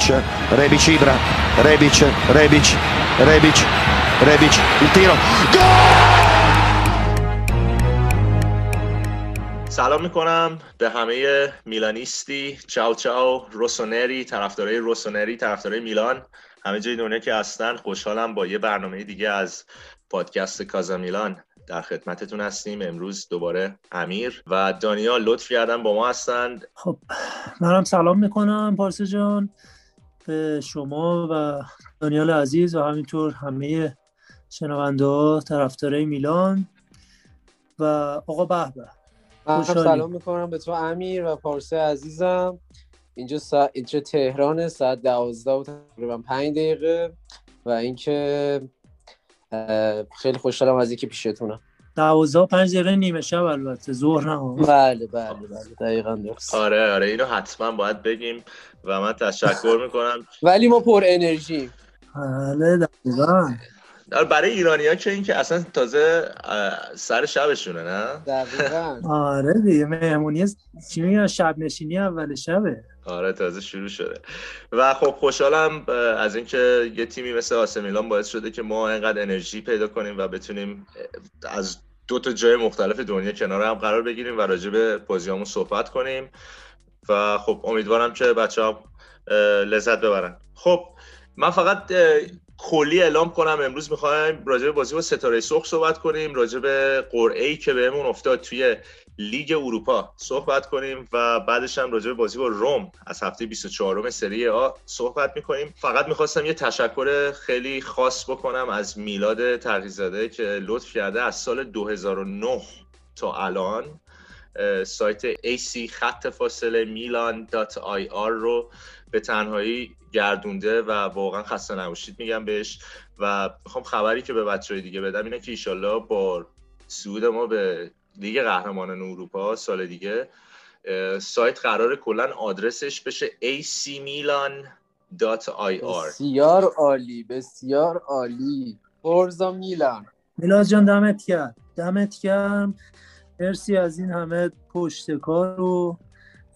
Rebic, Rebic Ibra, Rebic, Rebic, Rebic, Rebic, il tiro. سلام می‌کنم به همه میلانیستی. چاو چاو. روسونری طرفدارای روسونری طرفدارای میلان. همه جای دنیا که هستن خوشحالم با یه برنامه دیگه از پادکست کازا میلان در خدمتتون هستیم. امروز دوباره امیر و دانیال لطف کردن با ما هستند. خب منم سلام می‌کنم پارسه جان. به شما و دانیال عزیز و همینطور همه شنونده ها طرفدارای میلان و آقا به من سلام می‌کنم به تو امیر و پارسه عزیزم. اینجا سا... اینجا تهران ساعت دوازده و تقریبا پنج دقیقه و اینکه خیلی خوشحالم از اینکه پیشتونم. دوازده و پنج دقیقه نیمه شب البته ظهر نه. بله بله بله دقیقا درست. آره آره اینو حتما باید بگیم. و من تشکر می‌کنم. ولی ما پر انرژی. بله دقیقا. برای ایرانی ها که این که اصلا تازه سر شبشونه نه؟ دقیقا. آره دیگه مهمونی چی میگن؟ شب نشینی اول شبه. آره تازه شروع شده. و خب خوشحالم از اینکه یه تیمی مثل آسه میلان باعث شده که ما اینقدر انرژی پیدا کنیم و بتونیم از دو تا جای مختلف دنیا کنار هم قرار بگیریم و راجع به بازیامون صحبت کنیم. و خب امیدوارم که بچه ها لذت ببرن. خب من فقط کلی اعلام کنم. امروز می‌خوایم راجع به بازی با ستاره سرخ صحبت کنیم راجع به قرعه ای که بهمون افتاد توی لیگ اروپا صحبت کنیم و بعدش هم راجع به بازی با روم از هفته 24 سری آ صحبت می‌کنیم. فقط می‌خواستم یه تشکر خیلی خاص بکنم از میلاد تغییزاده که لطف کرده از سال 2009 تا الان سایت AC خط فاصله میلان رو به تنهایی گردونده و واقعا خسته نباشید میگم بهش. و می‌خوام خبری که به بچه های دیگه بدم اینه که ایشالله با سعود ما به لیگ قهرمانان اروپا سال دیگه سایت قرار کلا آدرسش بشه acmilan.ir بسیار عالی بسیار عالی. فورزا میلان. میلاد جان دمت کرد دمت کرد مرسی از این همه پشتکار و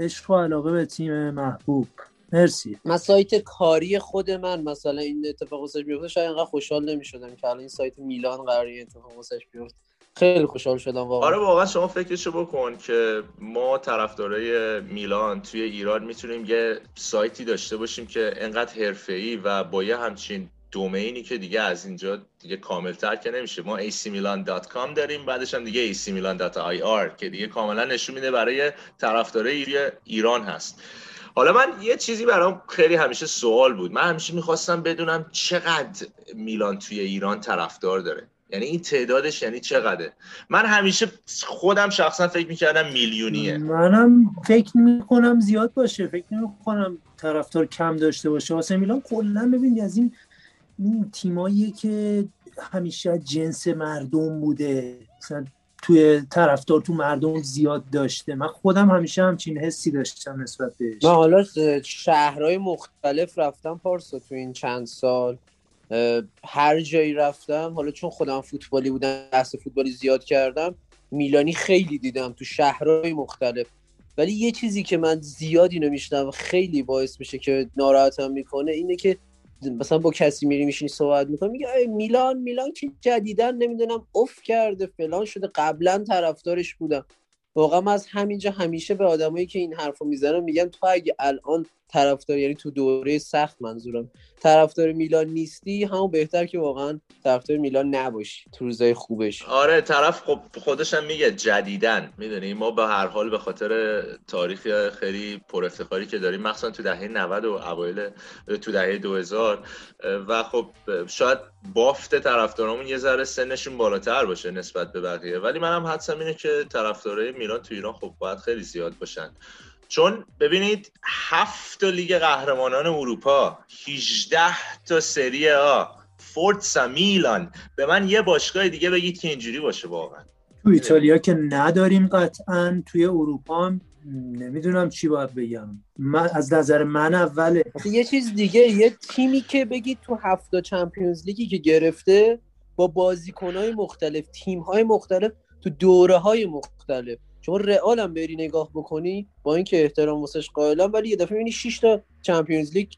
عشق و علاقه به تیم محبوب. مرسی. من سایت کاری خود من مثلا این اتفاق واسش بیفته شاید اینقدر خوشحال نمی‌شدم که الان این سایت میلان قراری اتفاق واسش بیفته. خیلی خوشحال شدم واقعا. آره واقعا شما فکرشو بکن که ما طرفدارای میلان توی ایران می‌تونیم یه سایتی داشته باشیم که انقدر حرفه‌ای و با یه همچین دومینی که دیگه از اینجا دیگه کاملتر که نمیشه. ما acmilan.com داریم بعدش هم دیگه acmilan.ir که دیگه کاملا نشون میده برای طرفدارای ایران هست. حالا من یه چیزی برام خیلی همیشه سوال بود. من همیشه می‌خواستم بدونم چقدر میلان توی ایران طرفدار داره. یعنی این تعدادش یعنی چقدره؟ من همیشه خودم شخصا فکر می‌کردم میلیونیه. منم فکر می‌کنم زیاد باشه. فکر نمی‌کنم طرفدار کم داشته باشه. واسه میلان کلا ببینید از این این تیمایی که همیشه جنس مردم بوده. مثلا توی طرفدار تو مردم زیاد داشته. من خودم همیشه همچین حسی داشتم نسبت بهش. من حالا شهرهای مختلف رفتم پارسا تو این چند سال. هر جایی رفتم حالا چون خودم فوتبالی بودم بحث فوتبالی زیاد کردم میلانی خیلی دیدم تو شهرهای مختلف. ولی یه چیزی که من زیاد اینو و خیلی باعث میشه که ناراحتم می‌کنه اینه که مثلا با کسی میری میشینی صحبت می‌کنی میگه میلان میلان که جدیدن نمی‌دونم اف کرده فلان شده قبلا طرفدارش بودم. واقعا من از همینجا همیشه به آدمایی که این حرفو می‌زنن میگم تو اگه الان طرفدار یعنی تو دوره سخت منظورم. طرفدار میلان نیستی همون بهتر که واقعا طرفدار میلان نباشی تو روزای خوبش. آره طرف خب خودش هم میگه جدیدن می‌دونی ما به هر حال به خاطر تاریخ خیلی پر افتخاری که داریم مخصوصا تو دهه 90 و اوایل تو دهه 2000 و خب شاید بافت طرفدارامون یه ذره سنشون بالاتر باشه نسبت به بقیه. ولی منم حدسم اینه که طرفدارای میلان تو ایران خب باید خیلی زیاد باشن. چون ببینید هفت لیگ قهرمانان اروپا 18 تا سری آ فورتسا میلان. به من یه باشگاه دیگه بگید که اینجوری باشه واقعا. تو ایتالیا که نداریم قطعا توی اروپا هم نمی‌دونم چی باید بگم. من از نظر من اوله. یه چیز دیگه یه تیمی که بگید تو هفته چمپیونز لیگی که گرفته با بازیکنهای مختلف تیمهای مختلف تو دوره های مختلف. شما رئال هم بری نگاه بکنی با اینکه احترام واسش قائلم ولی یه دفعه می‌بینی 6 تا چمپیونز لیگ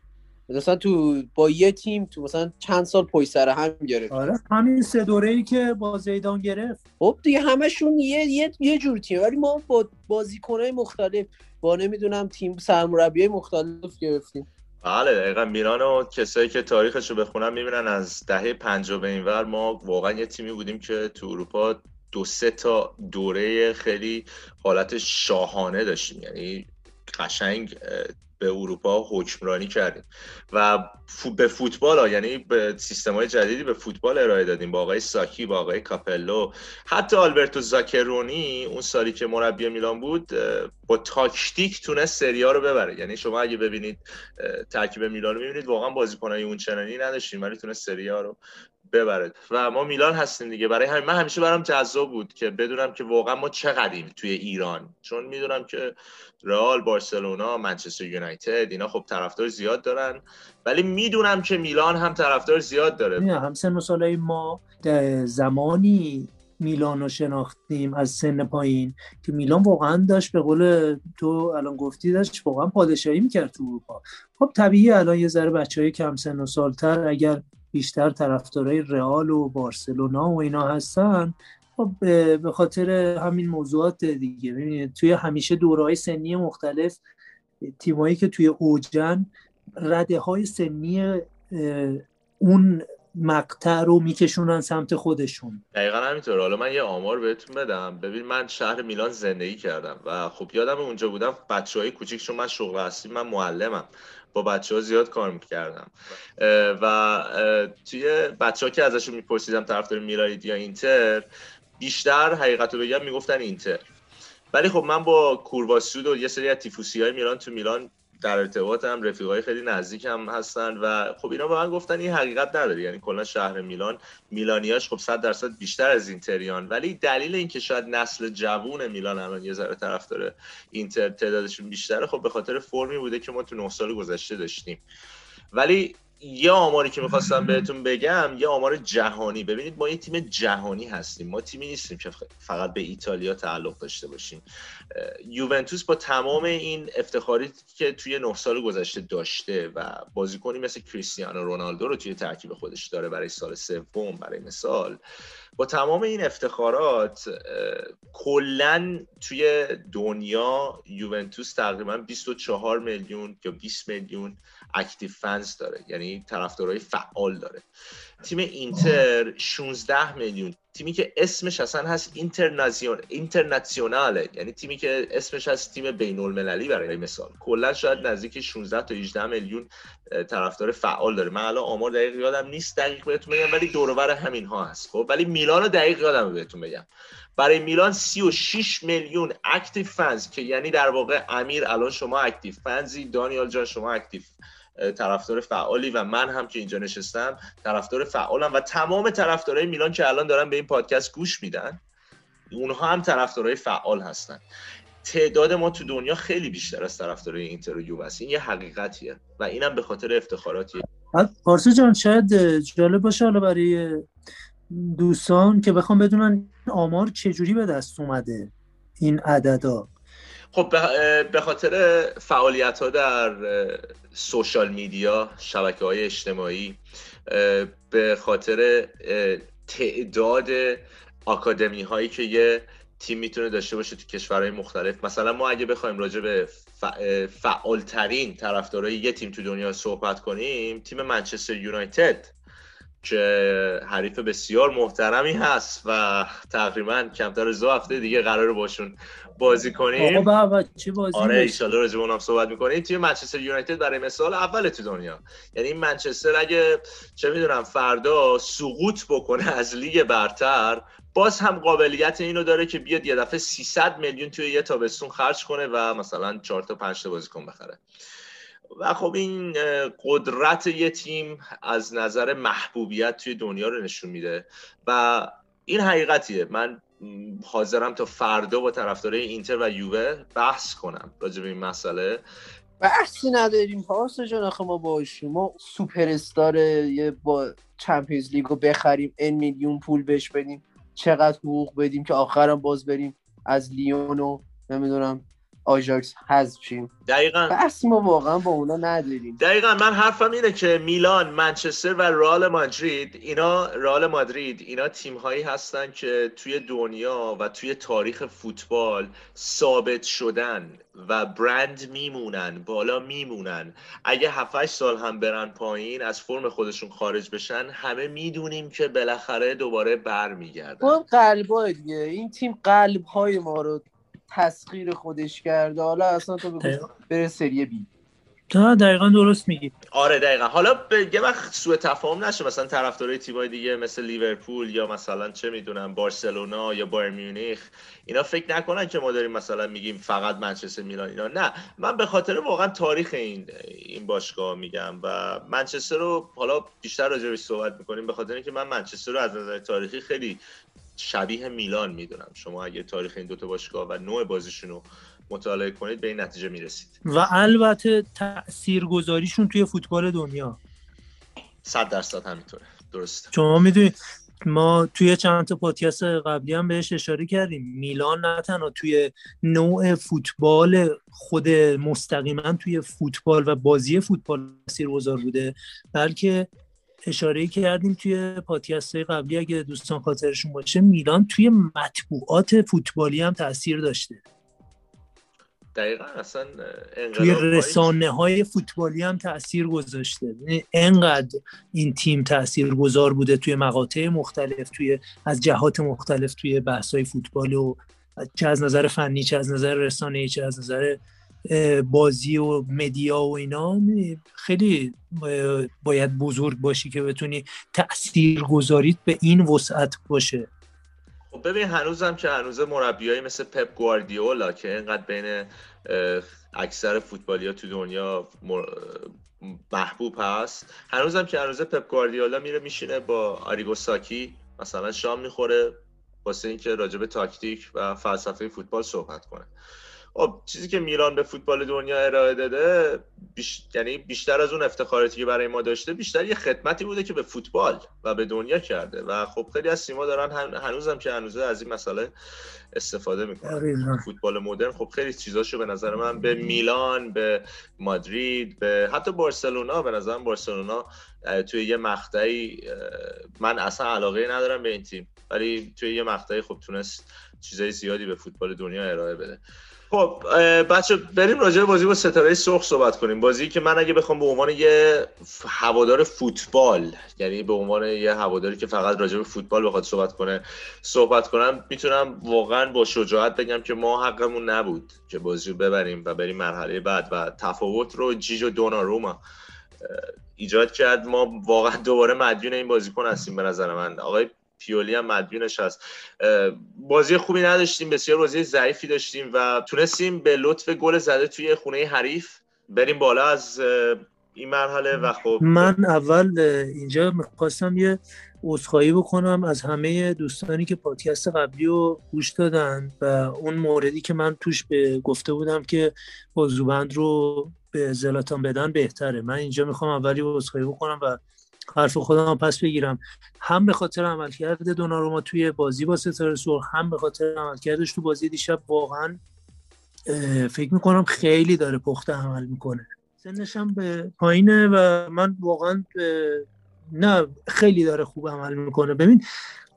مثلا تو با یه تیم تو مثلا چند سال پشت سر هم گرفت. آره همین سه دوره ای که با زیدان گرفت. خب دیگه همشون یه یه, یه جور تیم ولی ما با بازیکنهای مختلف با نمی‌دونم تیم سرمربی مختلف گرفتیم. بله دقیقا میلان و کسایی که تاریخش رو بخونن می‌بینن از دهه پنجاه به این ور ما واقعا یه تیمی بودیم که تو اروپا دو سه تا دوره خیلی حالت شاهانه داشتیم. یعنی قشنگ به اروپا حکمرانی کردیم. و به فوتبال ها یعنی به سیستم های جدیدی به فوتبال ارائه دادیم. با آقای ساکی با آقای کاپلو. حتی آلبرتو زاکرونی اون سالی که مربی میلان بود با تاکتیک تونست سریا رو ببره. یعنی شما اگه ببینید ترکیب میلان رو می‌بینید واقعا بازیکنای اون چنانی نداشتیم ولی تونست سریا رو ببره و ما میلان هستیم دیگه. برای همین من همیشه برام جذاب بود که بدونم که واقعا ما چقدریم توی ایران. چون می‌دونم که رئال بارسلونا منچستر یونایتد اینا خب طرفدار زیاد دارن. ولی می‌دونم که میلان هم طرفدار زیاد داره. هم سن سالای ما زمانی میلان رو شناختیم از سن پایین که میلان واقعا داشت به قول تو الان گفتی داشت واقعا پادشاهی می‌کرد تو اروپا. خب طبیعی الان یه ذره بچه های کم سن و سالتر اگر بیشتر طرفدارای رئال و بارسلونا و اینا هستن. خب به خاطر همین موضوعات دیگه. ببینید توی همیشه دورهای سنی مختلف تیمایی که توی اوجن رده های سنی اون مقطع رو میکشونن سمت خودشون. دقیقا همینطور. حالا من یه آمار بهتون بدم. ببین من شهر میلان زندگی کردم و خب یادم اونجا بودم بچه های کوچیک چون من شغل هستیم من معلمم. با بچه ها زیاد کار می‌کردم. و توی بچه ها که ازشون میپرسیدم طرفدار میلاید یا اینتر بیشتر حقیقت رو بگم می‌گفتن اینتر. ولی خب من با کورواسود و یه سری از تیفوسی های میلان تو میلان در ارتباط هم رفیقای خیلی نزدیک هم هستن و خب اینا به من گفتن این حقیقت نداره. یعنی کلا شهر میلان میلانیاش خب 100 درصد بیشتر از اینتریان. ولی دلیل اینکه شاید نسل جوون میلان الان یه ذره طرفدار اینتر تعدادشون بیشتره خب به خاطر فرمی بوده که ما تو 9 سال گذشته داشتیم. ولی یه آماری که می‌خواستم بهتون بگم یه آمار جهانی. ببینید ما یه تیم جهانی هستیم. ما تیمی نیستیم که فقط به ایتالیا تعلق داشته باشیم. یوونتوس با تمام این افتخاری که توی نه سال گذشته داشته و بازیکنی مثل کریستیانو رونالدو رو توی ترکیب خودش داره برای سال سوم برای مثال با تمام این افتخارات کلا توی دنیا یوونتوس تقریبا 24 میلیون یا 20 میلیون اکتیو فنز داره یعنی طرفدارای فعال داره. تیم اینتر 16 میلیون. تیمی که اسمش اصلا هست اینترناسیون اینترناسیوناله یعنی تیمی که اسمش هست تیم بین المللی برای مثال. کلا شاید نزدیک 16 تا 18 میلیون طرفدار فعال داره. من الان آمار دقیق یادم نیست دقیق بهتون بگم ولی دور همین ها هست. خب ولی میلان رو دقیق یادم بهتون بگم. برای میلان 36 میلیون active fans که یعنی در واقع امیر الان شما active fans ی دانیال جان شما active طرفدار فعالی و من هم که اینجا نشستم طرفدار فعالم و تمام طرفدارای میلان که الان دارن به این پادکست گوش میدن اونها هم طرفدارای فعال هستن. تعداد ما تو دنیا خیلی بیشتر از طرفدارای اینتر و یووه این یه حقیقتیه و اینم به خاطر افتخاراتیه پارسا جان شاید جالب باشه حالا برای دوستان که بخوام بدونن آمار چجوری به دست اومده این عددا؟ خب به خاطر فعالیت ها در سوشال میدیا شبکه های اجتماعی به خاطر تعداد آکادمی هایی که یه تیم می‌تونه داشته باشه تو کشورهای مختلف. مثلا ما اگه بخوایم راجع به فعالترین طرفدارای یه تیم تو دنیا صحبت کنیم تیم منچستر یونایتد. که حریف بسیار محترمی هست و تقریبا کمتر از دو هفته دیگه قرار باشون بازی کنیم. بابا چه بازی آره ایشالله راجع اونم صحبت می‌کنیم. تیم منچستر یونایتد برای مثال اول تو دنیا. یعنی منچستر اگه چه می‌دونم فردا سقوط بکنه از لیگ برتر باز هم قابلیت اینو داره که بیاد یه دفعه 300 میلیون توی یه تابستون خرج کنه و مثلا 4 تا 5 تا بازیکن بخره. و خب این قدرت یه تیم از نظر محبوبیت توی دنیا رو نشون میده. و این حقیقتیه. من حاضرم تا فردا با طرفدارای اینتر و یووه بحث کنم راجع به این مسئله. بحثی نداریم پارسا جان. آخه ما با شما سوپر استار یه با چمپیونز لیگ رو بخریم ان میلیون پول بهش بدیم چقدر حقوق بدیم که آخرم باز بریم از لیون و نمی‌دونم آژاکس حذف شیم. دقیقا. بحثی ما واقعا با اونا نداریم. دقیقا من حرفم اینه که میلان منچستر و رئال مادرید اینا رئال مادرید اینا تیم هایی هستن که توی دنیا و توی تاریخ فوتبال ثابت شدن و برند میمونن بالا میمونن. اگه 7 سال هم برن پایین از فرم خودشون خارج بشن همه می‌دونیم که بالاخره دوباره برمیگردن. با قلب دیگه. این تیم قلب های ما رو تسخیر خودش کرده. حالا اصلا تو بگو بره سری بی. تا دقیقا درست میگی. آره دقیقا. حالا به یه وقت سوء تفاهم نشه. مثلا طرفدارای تیمای دیگه مثل لیورپول یا مثلا چه می‌دونم بارسلونا یا بایر میونیخ اینا فکر نکنن که ما داریم مثلا میگیم فقط منچستر میلان اینا. نه من به خاطر واقعا تاریخ این این باشگاه میگم و منچستر رو حالا بیشتر راجع بهش صحبت می‌کنیم به خاطر اینکه من منچستر رو از نظر تاریخی خیلی شبیه میلان می‌دونم. شما اگه تاریخ این دوتا باشگاه و نوع بازیشون رو مطالعه کنید به این نتیجه می‌رسید. و البته تاثیرگذاریشون توی فوتبال دنیا. صد درصد همینطوره. درست. شما می‌دونید ما توی چند تا پادکست قبلی هم بهش اشاره کردیم. میلان نه تنها توی نوع فوتبال خود مستقیما توی فوتبال و بازی فوتبال تاثیرگذار بوده بلکه اشاره کردیم توی پادکست قبلی اگه دوستان خاطرشون باشه میلان توی مطبوعات فوتبالی هم تاثیر داشته. دقیقا اصلا توی رسانه های فوتبالی هم تاثیر گذاشته. یعنی انقدر این تیم تاثیر گذار بوده توی مقاطع مختلف توی از جهات مختلف توی بحث های فوتبال و چه از نظر فنی چه از نظر رسانه چه از نظر بازی و مدیا و اینا خیلی باید بزرگ باشی که بتونی تأثیر گذاریت به این وسعت باشه. خب ببین هنوزم که هنوز مربیایی مثل پپ گواردیولا که اینقدر بین اکثر فوتبالی ها تو دنیا محبوب هست هنوزم که هنوز پپ گواردیولا میره میشینه با آریگو ساکی مثلا شام می‌خوره واسه اینکه راجب تاکتیک و فلسفه فوتبال صحبت کنه. خب چیزی که میلان به فوتبال دنیا ارائه داده بیش... یعنی بیشتر از اون افتخاراتی که برای ما داشته بیشتر یه خدمتی بوده که به فوتبال و به دنیا کرده. و خب خیلی از سیما دارن هن... هنوزم که هنوزه از این مسئله استفاده می‌کنن. فوتبال مدرن خب خیلی چیزاشو به نظر من به میلان به مادرید به حتی بارسلونا به نظرم بارسلونا توی یه مقطعی من اصلا علاقه ندارم به این تیم. ولی توی یه مقطعی خب تونست چیزای زیادی به فوتبال دنیا ارائه بده. خب بچه بریم راجع به بازی با ستاره سرخ صحبت کنیم. بازی که من اگه بخوام به عنوان یه هوادار فوتبال یعنی به عنوان یه هواداری که فقط راجع به فوتبال بخواد صحبت کنه صحبت کنم می‌تونم واقعا با شجاعت بگم که ما حقمون نبود که بازی رو ببریم و بریم مرحله بعد و تفاوت رو جیجو دوناروما ایجاد کرد. ما واقعا دوباره مدیون این بازیکن هستیم به نظر من. آقای پیولی هم مدیونش هست بازی خوبی نداشتیم بسیار بازی ضعیفی داشتیم و تونستیم به لطف گل زده توی خونه حریف بریم بالا از این مرحله و خب من اول اینجا می‌خواستم یه عذرخواهی بکنم از همه دوستانی که پادکست قبلی رو گوش دادن و اون موردی که من توش به گفته بودم که بازوبند رو به زلاتان بدن بهتره. من اینجا می‌خوام اولی عذرخواهی بکنم و حرف خودم پس بگیرم. هم به خاطر عملکرد دوناروما توی بازی با ستاره سرخ هم به خاطر عملکردش تو بازی دیشب واقعا فکر می‌کنم خیلی داره پخته عمل می‌کنه. سنش هم به پایینه و من واقعا نه خیلی داره خوب عمل می‌کنه. ببین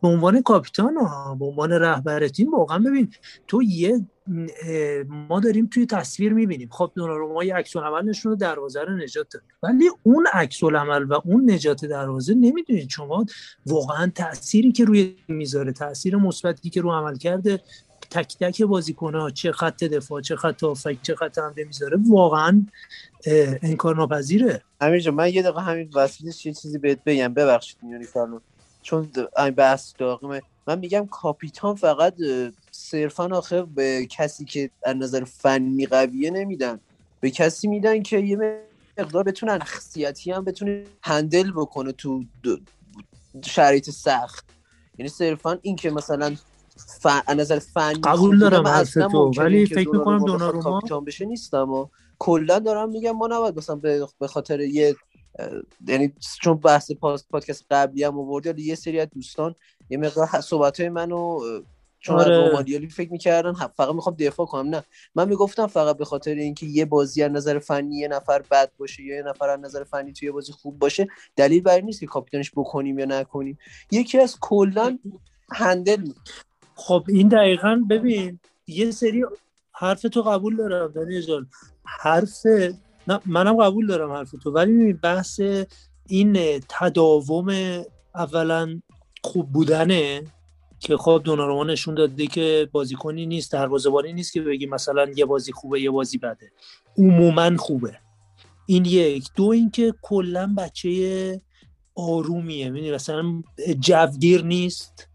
به عنوان کاپیتان ها به عنوان رهبر تیم واقعا ببین تو یه ما داریم توی تصویر می‌بینیم. خب دوناروما یه عکس عمل نشون دروازه رو نجات داد ولی اون عکس عمل و اون نجات دروازه نمی‌دونید شما واقعا تأثیری که روی می‌ذاره تاثیر مثبتی که رو عمل کرده تک تک بازیکن چه خط دفاع چه خط هافک چه خط حمله می‌ذاره واقعا انکار ناپذیره. امیر من یه دقیقه همین وسیلش یه چیزی بهت بگم. ببخشید میونی چون این بحث داغمه. من میگم کاپیتان فقط صرفا آخه به کسی که از نظر فنی قویه نمیدن. به کسی میدن که یه مقدار بتونن شخصیتی هم بتونه هندل بکنه تو شرایط سخت. یعنی صرفا این که مثلا فن... از نظر فنی قبول دارم تو ولی فکر می‌کنم دوناروما کاپیتان بشه نیستم و کلا دارم میگم ما نباید مثلا به خاطر یه یعنی چون بحث پادکست قبلی هم آوردی یه سری از دوستان یه مقدار صحبت های منو چون آره. رومانیالی فکر می‌کردن فقط می‌خوام دفاع کنم نه. من می‌گفتم فقط به خاطر اینکه یه بازی از نظر فنی یه نفر بد باشه یا یه نفر از نظر فنی توی بازی خوب باشه دلیل بر نیست که کاپیتانش بکنیم یا نکنیم. یکی از کلا هندل خب این دقیقا ببین یه سری حرف تو قبول دارم دانی جان. حرف نه منم قبول دارم حرف تو ولی بحث این تداوم اولا خوب بودنه که خب دوناروما نشون داده که بازیکنی نیست دروازه‌بانی نیست که بگی مثلا یه بازی خوبه یه بازی بده. عموما خوبه. این یک. دو اینکه کلا بچه آرومیه. می‌دونی مثلا جوگیر نیست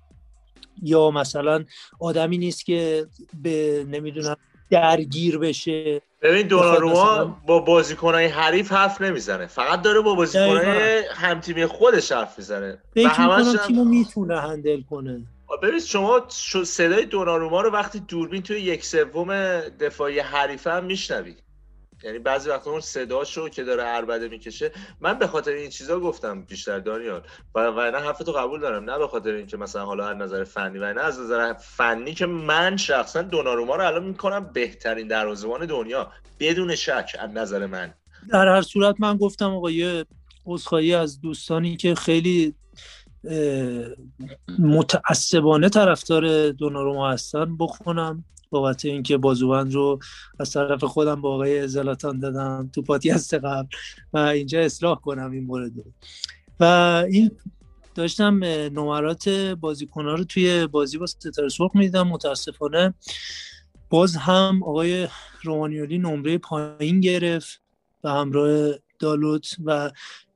یا مثلا آدمی نیست که به نمی‌دونم درگیر بشه. ببین دوناروما با بازیکنهای حریف حرف نمی‌زنه. فقط داره با بازیکنهای همتیمی خودش حرف می‌زنه. و همش تیمو می‌تونه هندل کنه. ببین شما صدای دوناروما رو وقتی دوربین توی یک سوم دفاعی حریفه هم میشنوی. یعنی بعضی وقتا اون صداشو که داره عربده می‌کشه من به خاطر این چیزا گفتم بیشتر دانیال. و نه حرفتو قبول دارم. نه به خاطر اینکه مثلا حالا از نظر فنی و نه از نظر فنی که من شخصا دوناروما رو الان می‌کنم بهترین دروازه‌بان دنیا. بدون شک از نظر من. در هر صورت من گفتم آقا یه از دوستانی که خیلی متعصبانه طرفدار دوناروما هستن بخونم بابت اینکه بازوبند رو از طرف خودم با آقای زلاتان دادم تو پادکست قبل و اینجا اصلاح کنم این مورد و این داشتم نمرات بازیکنها رو توی بازی با ستاره سرخ می‌دیدم. متاسفانه باز هم آقای رومانیولی نمره پایین گرفت و همراه دالوت و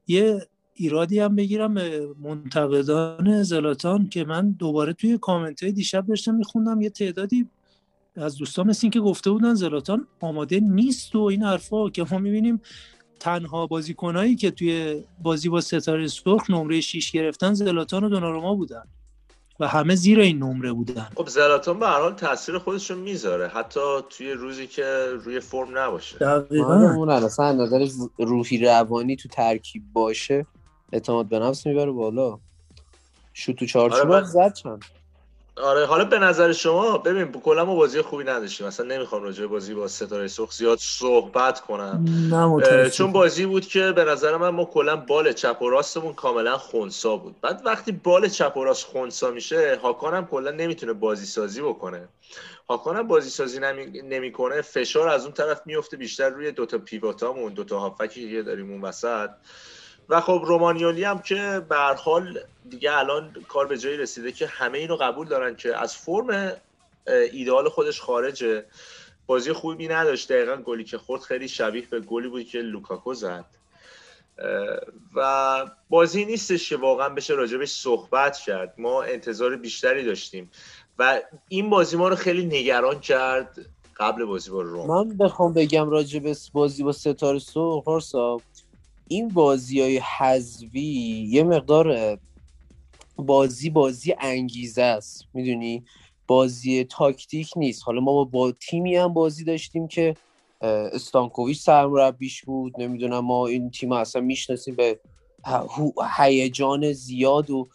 یه ایرادی هم بگیرم به منتقدان زلاتان که من دوباره توی کامنت های دیشب داشتم میخوندم. یه تعدادی از دوستان مثل این که گفته بودن زلاتان آماده نیست و این حرفا که ما می‌بینیم تنها بازیکنایی که توی بازی با ستاره سرخ نمره 6 گرفتن زلاتان و دوناروما بودن و همه زیر این نمره بودن. خب زلاتان به هر حال تاثیر خودش رو می‌ذاره حتی توی روزی که روی فرم نباشه. دقیقاً. آره، اون اصلا نظر روحی روانی تو ترکیب باشه اعتماد به نفس می‌بره بالا. شوتو چارچوب آره زد چند. آره حالا به نظر شما ببین کلا ما بازی خوبی نداشتیم. مثلا نمی‌خوام راجع بازی با ستاره سرخ زیاد صحبت کنم. چون بازی بود که به نظر من ما کلا بال چپ و راستمون کاملا خونسا بود. بعد وقتی بال چپ و راست خونسا میشه هاکان هم کلا نمی‌تونه بازی سازی بکنه. هاکان هم بازی سازی نمی‌کنه. فشار از اون طرف میفته بیشتر روی دوتا پیوتامون دوتا هافکی که داریم اون وسط. و خب رومانیولی هم که به حال دیگه الان کار به جایی رسیده که همه اینو قبول دارن که از فرم ایدئال خودش خارجه. بازی خوبی نداشت. دقیقا گلی که خورد خیلی شبیه به گلی بود که لوکاکو زد. و بازی نیستش که واقعا بشه راجبش صحبت کرد. ما انتظار بیشتری داشتیم. و این بازی ما رو خیلی نگران کرد قبل بازی با روم. من بخوام بگم راجب بازی با ستاره سرخ این بازی های حذوی یه مقدار بازی بازی انگیزه است. می‌دونی؟ بازی تاکتیک نیست. حالا ما با, تیمی هم بازی داشتیم که استانکوویچ سرمربیش بود. نمی‌دونم ما این تیم اصلا می‌شناسیم به هیجان زیاد و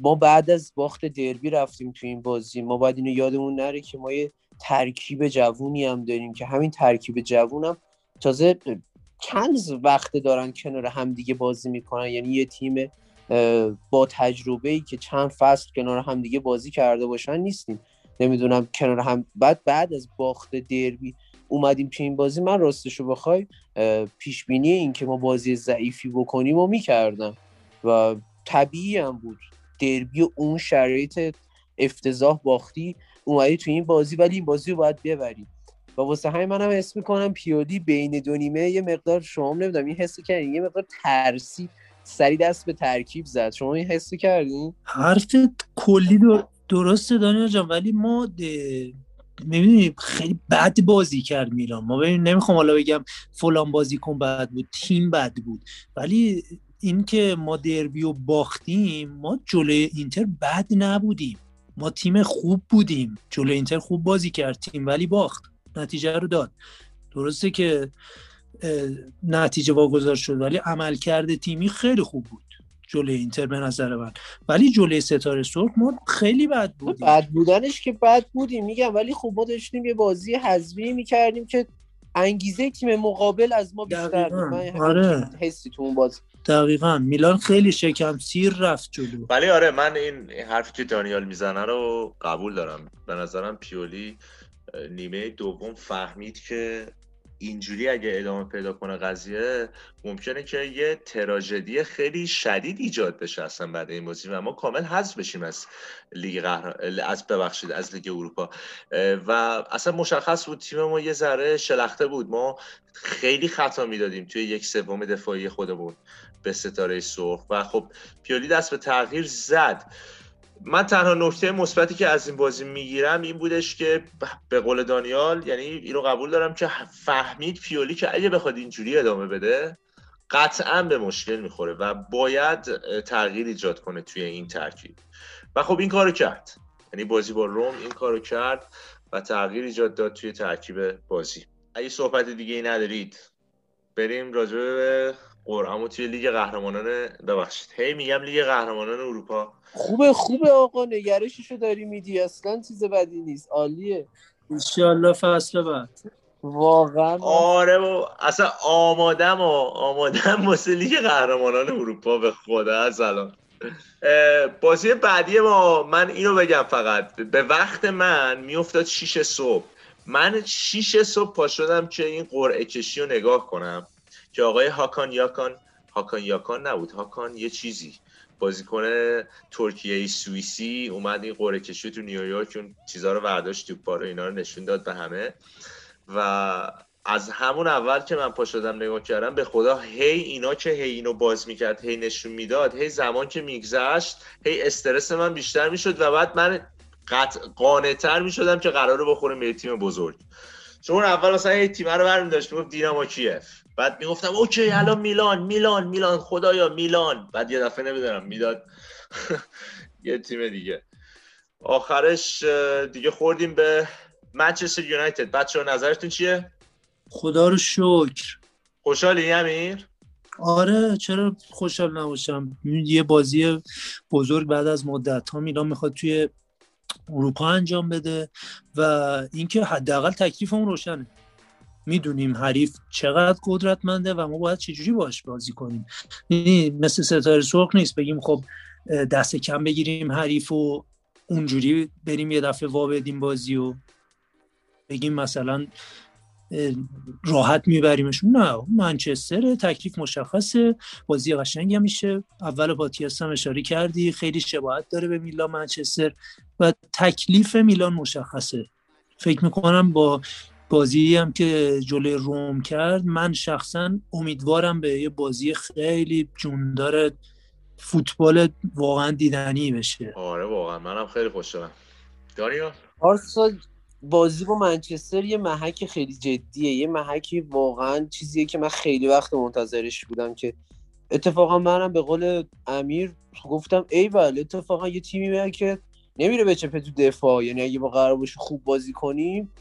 ما بعد از باخت دربی رفتیم تو این بازی. ما باید اینو یادمون نره که ما یه ترکیب جوونی هم داریم که همین ترکیب جوون هم تازه چند وقت دارن کنار هم دیگه بازی می‌کنن؟ یعنی یه تیم با تجربه ای که چند فصل کنار هم دیگه بازی کرده باشن نیستیم. نمی‌دونم کنار هم بعد بعد از باخت دربی اومدیم تو این بازی. من راستشو بخوای پیش بینی این که ما بازی ضعیفی بکنیم و می‌کردم. و طبیعی هم بود. دربی اون شرایط افتضاح باختی اومدی تو این بازی ولی این بازی رو باید ببریم و واسه همین منم حس می‌کنم پیودی بین دو نیمه یه مقدار شما نمی‌دونم. این حس کردین؟ یه مقدار ترسی سری دست به ترکیب زد. شما این حس کردین؟ حرف کلی درسته دانیال جان ولی ما می‌بینیم خیلی بد بازی کرد میلان. ما ببینیم نمی‌خوام حالا بگم فلان بازیکن بد بود تیم بد بود. ولی اینکه ما دربی و باختیم ما جلوی اینتر بد نبودیم. ما تیم خوب بودیم. جلوی اینتر خوب بازی کرد تیم ولی باخت. نتیجه رو داد. درسته که نتیجه واگذار شد ولی عملکرد تیمی خیلی خوب بود. جلوی اینتر به نظر من. ولی جلوی ستاره سرخ ما خیلی بد بودیم. بد بودنش که بد بودیم میگم. ولی خب ما داشتیم یه بازی حذفی می‌کردیم که انگیزه تیم مقابل از ما بیشتر بود. آره. حسی تو اون بازی. دقیقا. میلان خیلی شکم سیر رفت جلو. ولی آره من این حرفی که دانیال می‌زنه رو قبول دارم. به نظرم پیولی نیمه دوم فهمید که اینجوری اگه ادامه پیدا کنه قضیه ممکنه که یه تراژدی خیلی شدید ایجاد بشه اصلا بعد این بازی و ما کامل حذف بشیم از لیگ قهر... از ببخشید از لیگ اروپا. و اصلا مشخص بود تیم ما یه ذره شلخته بود. ما خیلی خطا می‌دادیم توی یک سوم دفاعی خودمون به ستاره سرخ. و خب پیولی دست به تغییر زد. من تنها نکته مثبتی که از این بازی می‌گیرم این بودش که به قول دانیال یعنی اینو قبول دارم که فهمید پیولی که اگه بخواد اینجوری ادامه بده قطعا به مشکل می‌خوره و باید تغییر ایجاد کنه توی این ترکیب. و خب این کارو کرد. یعنی بازی با روم این کارو کرد و تغییر ایجاد داد توی ترکیب بازی. اگه صحبت دیگه ای ندارید بریم راجع به قرعه توی لیگ قهرمانان ببخشید. هی میگم لیگ قهرمانان اروپا. خوبه خوبه آقا نگرششو داری میدی. اصلا چیز بدی نیست. عالیه. انشالله فصل بعد. واقعا. آره و اصلا آمادم و آمادم واسه لیگ قهرمانان اروپا به خدا. از الان. بازی بعدی ما من اینو بگم فقط. به وقت من میافتاد 6 صبح. من 6 صبح پا شدم که این قرعه کشی رو نگاه کنم. که آقای هاکان یاکان هاکان یاکان نبود. هاکان یه چیزی. بازیکن ترکیه سوئیسی اومد این قرعه کشی تو نیویورک اون چیزا رو برداشت تو رو اینا رو نشون داد به همه. و از همون اول که من پا شدم نگاه کردم به خدا هی اینا که هی اینو باز می‌کرد هی نشون می‌داد هی زمان که میگذشت هی استرس من بیشتر می‌شد و بعد من قطع تر می‌شدم که قراره بخورم به تیم بزرگ. چون اول مثلا هی تیم رو برمی داشت می‌گفت دینامو کیف. بعد می‌گفتم اوکی الان میلان میلان میلان خدایا میلان. بعد یه دفعه نمی‌دونم می‌داد یه تیم دیگه. آخرش دیگه خوردیم به منچستر یونایتد. بچه نظرتون چیه؟ خدا رو شکر. خوشحالی امیر؟ آره چرا خوشحال نباشم؟ یه بازی بزرگ بعد از مدت ها میلان می‌خواد توی اروپا انجام بده و اینکه حداقل تکلیفمون روشنه. می‌دونیم حریف چقدر قدرتمنده و ما باید چجوری باش بازی کنیم. یعنی مثل ستاره سرخ نیست بگیم خب دست کم بگیریم حریف و اونجوری بریم یه دفعه وا بدیم بازی و بگیم مثلا راحت میبریمشون. نه منچستر تکلیف مشخصه بازی قشنگی میشه. اول پاتیاس هم اشاره کردی خیلی شباهت داره به میلان منچستر و تکلیف میلان مشخصه. فکر می‌کنم با بازی هم که جلوی روم کرد من شخصا امیدوارم به یه بازی خیلی جوندار فوتبال واقعا دیدنی بشه. آره واقعا. منم خیلی خوشحالم. داریا بازی با منچستر یه محک خیلی جدیه. یه محکی واقعا چیزیه که من خیلی وقت منتظرش بودم که اتفاقا منم به قول امیر گفتم ای بله اتفاقا یه تیمی که نمیره به چپه تو دفاع. یعنی اگه با قرار باشه خوب بازی کنیم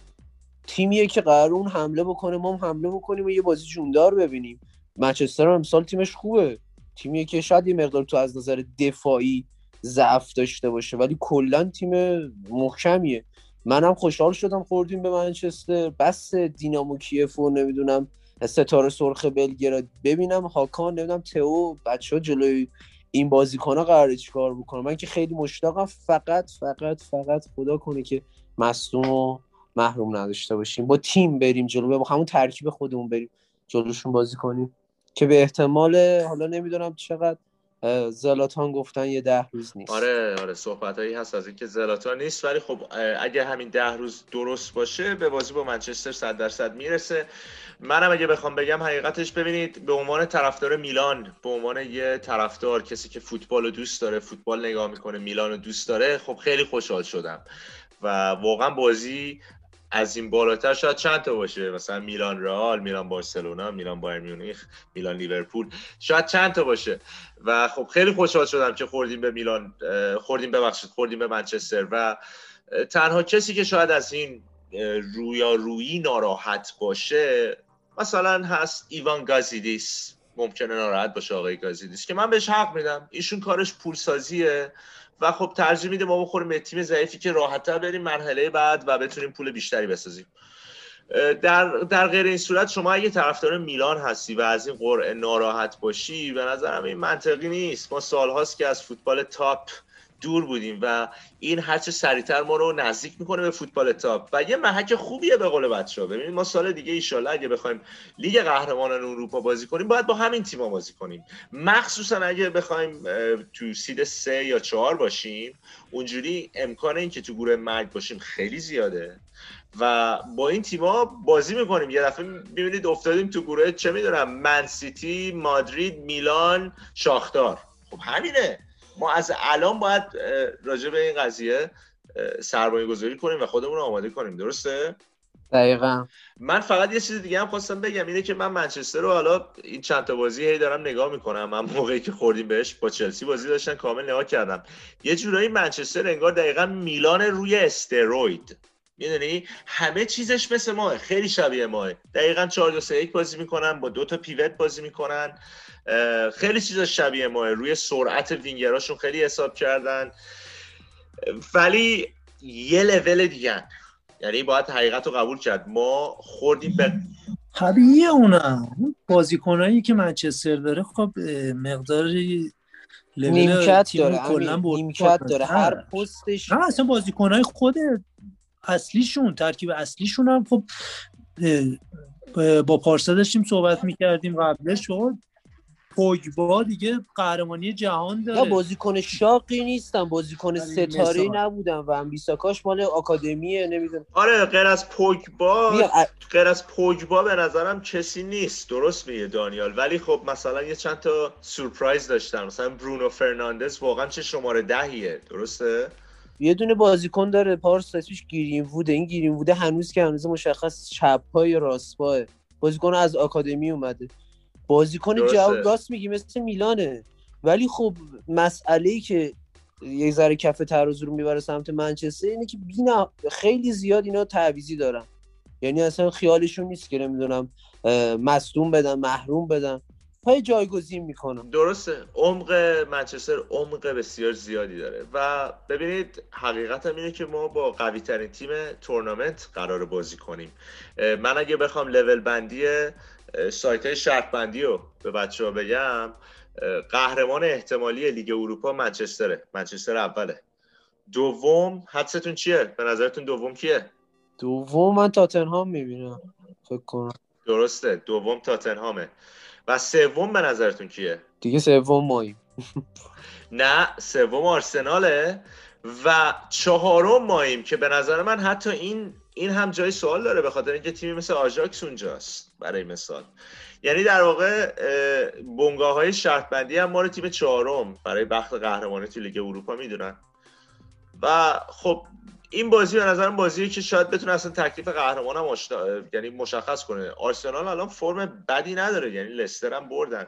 تیمیه که قرار اون حمله بکنه ما هم حمله بکنیم و یه بازی جوندار ببینیم. منچستر هم امسال تیمش خوبه. تیمیه که شاید یه مقدار تو از نظر دفاعی ضعف داشته باشه ولی کلا تیم محکمیه. منم خوشحال شدم خوردیم به منچستر. بس دینامو کیف و نمی‌دونم ستاره سرخ بلگراد. ببینم هاکان نمی‌دونم تئو بچه ها جلوی این بازیکن ها قراره چیکار بکنه من که خیلی مشتاقم فقط فقط فقط خدا کنه که مصدوم و محروم نداشته باشیم. با تیم بریم جلو. با همون ترکیب خودمون بریم جلوشون بازی کنیم. که به احتمال حالا نمی‌دونم چقدر زلاتان گفتن یه ده روز نیست. آره آره صحبت هایی هست از اینکه زلاتان نیست. ولی خب اگه همین ده روز درست باشه به بازی با منچستر صد درصد می‌رسه. منم اگه بخوام بگم حقیقتش ببینید به عنوان طرفدار میلان به عنوان یه طرفدار کسی که فوتبال رو دوست داره فوتبال نگاه می‌کنه میلان رو دوست داره خب خیلی خوشحال شدم. و واقعا بازی از این بالاتر شاید چند تا باشه. مثلا میلان رئال میلان بارسلونا میلان بایر میونیخ میلان لیورپول. شاید چند تا باشه. و خب خیلی خوشحال شدم که خوردیم به میلان خوردیم ببخشید خوردیم به منچستر. و تنها کسی که شاید از این رویارویی ناراحت باشه مثلا هست ایوان گازیدیس. ممکنه ناراحت باشه آقای گازیدیس که من بهش حق میدم. ایشون کارش پولسازیه. و خب ترجیح میده ما بخوریم به تیم ضعیفی که راحتتر بریم مرحله بعد و بتونیم پول بیشتری بسازیم. در, در غیر این صورت شما اگه طرفدار میلان هستی و از این قرعه ناراحت باشی به نظرم این منطقی نیست. ما سالهاست که از فوتبال تاپ دور بودیم و این هرچه سریعتر ما رو نزدیک می‌کنه به فوتبال تاپ. و یه محک خوبیه به قول بچه ببینید ما سال دیگه ایشالله اگه بخوایم لیگ قهرمانان اروپا بازی کنیم باید با همین تیما بازی کنیم. مخصوصا اگه بخوایم تو سید سه یا چهار باشیم اونجوری امکان این که تو گروه مرگ باشیم خیلی زیاده. و با این تیما بازی می‌کنیم. یه دفعه می‌بینید افتادیم تو گروه چه می‌دونم منسیتی مادرید میلان شاختار. خب همینه. ما از الان باید راجع به این قضیه سرمایه گذاری کنیم و خودمون رو آماده کنیم. درسته؟ دقیقا. من فقط یه چیز دیگه هم خواستم بگم اینه که من منچستر رو حالا این چند تا بازی هی دارم نگاه می‌کنم. من موقعی که خوردیم بهش با چلسی بازی داشتن کامل نگاه کردم. یه جورایی منچستر انگار دقیقا میلان روی استروید. می‌دونی؟ همه چیزش مثل ماه. خیلی شبیه ماه. دقیقا 4 2 3 1 بازی می‌کنن با دو تا پیوت بازی می‌کنن. خیلی چیزا شبیه ماه. روی سرعت وینگراشون خیلی حساب کردن. ولی یه لول دیگه یعنی باید حقیقت رو قبول کرد. ما خوردیم به طبیعیه اونا. بازیکنایی که منچستر داره خب مقداری نیمکت داره نیمکت داره. هر. پستش نه اصلا بازیکنای خود اصلیشون ترکیب اصلیشون هم خب با پارسا داشتیم صحبت می‌کردیم قبلش خب پوگبا دیگه قهرمانی جهان داره. یا بازیکن شاقی نیستن بازیکن ستاره نبودن و هم بیساکاش مال آکادمیه نمی‌دونم. آره غیر از پوگبا غیر از پوگبا به نظرم کسی نیست. درست میگه دانیال. ولی خب مثلا یه چند تا سورپرایز داشتن. مثلا برونو فرناندز واقعا چه شماره دهیه. درسته؟ یه دونه بازیکن داره پارس اسمش گیرین ووده این گیرین ووده هنوز که هنوز مشخص چپ پای راست پاه بازیکن از آکادمی اومده. بازیکن جواب راست میگی مثل میلانه. ولی خب مسئله ای که یه ذره کف ترازو رو می‌بره سمت منچستر اینه که بینا خیلی زیاد اینا تعویزی دارن. یعنی اصلا خیالشون نیست که نمی‌دونم مصدوم بدن محروم بدن. پای جایگزین می‌کنم درسته. عمق منچستر عمق بسیار زیادی داره. و ببینید حقیقت هم اینه که ما با قوی ترین تیم تورنمنت قرار بازی کنیم. من اگه بخوام لول بندی سایت های شرط بندی رو به بچه ها بگم قهرمان احتمالی لیگ اروپا منچستره. منچستر اوله. دوم حدستون چیه؟ به نظرتون دوم کیه؟ دوم من تاتنهام می‌بینم فکر کنم. درسته. دوم تاتنهامه. و سوم به نظرتون کیه؟ دیگه سوم ماییم. نه سوم آرسناله و چهارم ماییم که به نظر من حتی این این هم جای سوال داره به خاطر اینکه تیمی مثل آژاکس اونجاست برای مثال. یعنی در واقع بنگاه های شرط بندی هم ما رو تیم چهارم برای بخت قهرمانی تو لیگ اروپا می‌دونن. و خب این بازی به نظرم بازیه که شاید بتونه اصلا تکلیف قهرمان هم یعنی مشخص کنه. آرسنال الان فرم بدی نداره یعنی لستر هم بردن.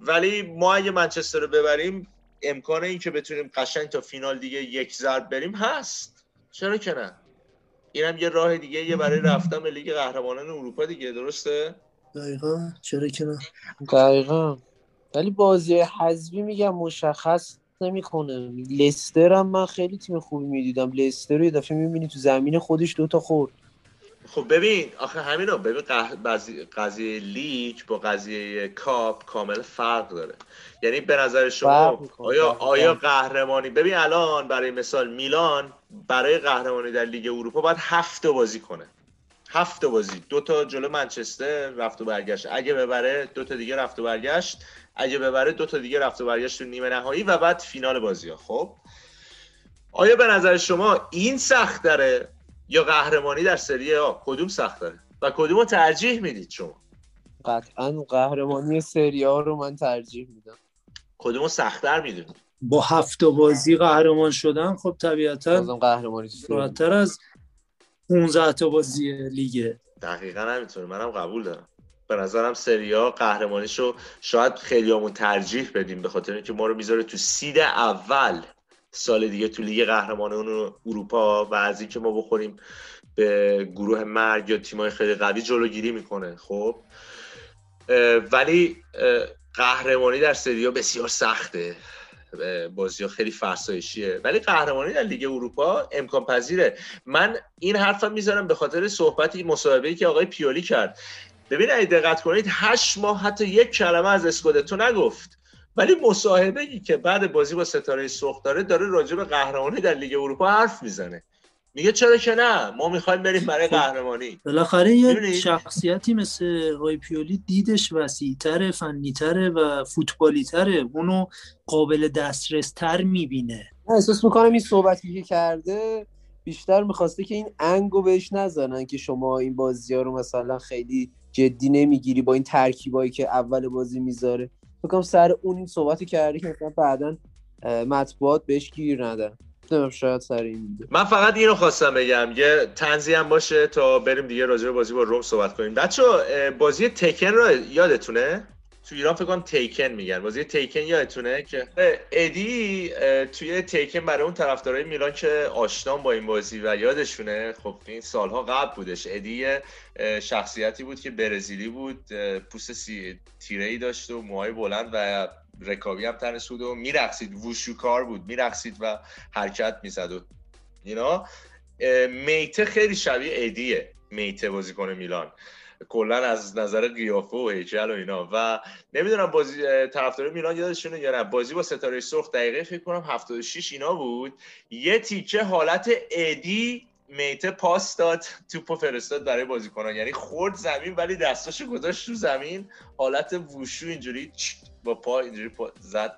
ولی ما اگه منچستر رو ببریم امکان این که بتونیم قشنگ تا فینال دیگه یک ضرب بریم هست. چرا که نه؟ اینم یه راه دیگه یه برای رفتن به لیگ قهرمانان اروپا دیگه درسته؟ دقیقا. چرا که نه؟ دقیقا. ولی بازی حذفی میگم مشخص نمی‌کنه. لستر هم من خیلی تیم خوبی می‌دیدم. لستر رو یه دفعه می‌بینی تو زمین خودش دوتا خورد. خب ببین آخه همین رو ببین قضیه لیگ با قضیه کاپ کامل فرق داره. یعنی به نظر شما آیا آیا قهرمانی ببین الان برای مثال میلان برای قهرمانی در لیگ اروپا باید هفت بازی کنه. هفت بازی. دو تا جلو منچستر رفت و برگشت. اگه ببره دو تا دیگه رفت و برگشت. اگه ببره دو تا دیگه رفت و برگشت تو نیمه نهایی و بعد فینال بازی ها. خب؟ آیا به نظر شما این سخت داره یا قهرمانی در سری ها کدوم سخت داره؟ و کدوم رو ترجیح می‌دید شما؟ قطعا قهرمانی سری ها رو من ترجیح میدم. کدوم سختتر می‌دونید؟ با هفت بازی قهرمان شدن خب طبیعتا قهرمانی از 15 تا بازی لیگه دقیقا همینطوره. منم قبول دارم. به نظرم سریا قهرمانیشو شاید خیلیامون ترجیح بدیم به خاطر اینکه ما رو می‌ذاره تو سید اول سال دیگه تو لیگ قهرمانان اروپا و از اینکه ما بخوریم به گروه مرگ یا تیمای خیلی قوی جلوگیری می‌کنه. خب؟ ولی قهرمانی در سریا بسیار سخته. بازی ها خیلی فرسایشیه. ولی قهرمانی در لیگ اروپا امکان پذیره من این حرفم می‌ذارم به خاطر صحبتی مصاحبه که آقای پیولی کرد. ببین اگه دقت کنید هشت ماه حتی یک کلمه از اسکودتو نگفت. ولی مصاحبه ای که بعد بازی با ستاره سرخ داره داره راجع به قهرمانی در لیگ اروپا حرف می‌زنه. میگه چرا که نه؟ ما می‌خوایم بریم برای خب، قهرمانی. بالاخره یه شخصیتی مثل های پیولی دیدش وسیعتره فنیتره و فوتبالیتره. اونو قابل دسترس تر می‌بینه. احساس می‌کنم این صحبتی که کرده بیشتر می‌خواسته که این انگو بهش نزنن که شما این بازی ها رو مثلا خیلی جدی نمی‌گیری با این ترکیبایی که اول بازی می‌ذاره. فکرم سر اون این صحبتی کرده که مثلا بعدا مطبوعات بهش گیر ندن. شاید سر این من فقط اینو خواستم بگم یه تنظیم باشه تا بریم دیگه راجع بازی با روم صحبت کنیم. بچه بازی تکن رو یادتونه؟ تو ایران فکر کنم تیکن میگن. بازی تیکن یادتونه که ادی توی تیکن برای اون طرفدارای میلان که آشنام با این بازی و یادشونه. خب این سالها قبل بودش. ادی شخصیتی بود که برزیلی بود پوست سی... تیره ای داشت و موهای بلند و رکابی هم تنش بود و میرقصید. وشوکار بود. میرقصید و حرکت می‌زد. و اینا میته خیلی شبیه ادیه میته بازیکن میلان. کلا از نظر قیافه و هیکل و اینا. و نمی‌دونم بازی طرفدار میلان یادشونه یا نه. بازی با ستاره سرخ دقیقه فکر کنم 76 اینا بود. یه تیکه حالت ادی میته پاس داد توپو فرستاد برای بازیکنان. یعنی خورد زمین ولی دستاشو گذاشت تو زمین. حالت ووشو اینجوری با پا اینجوری پا زد.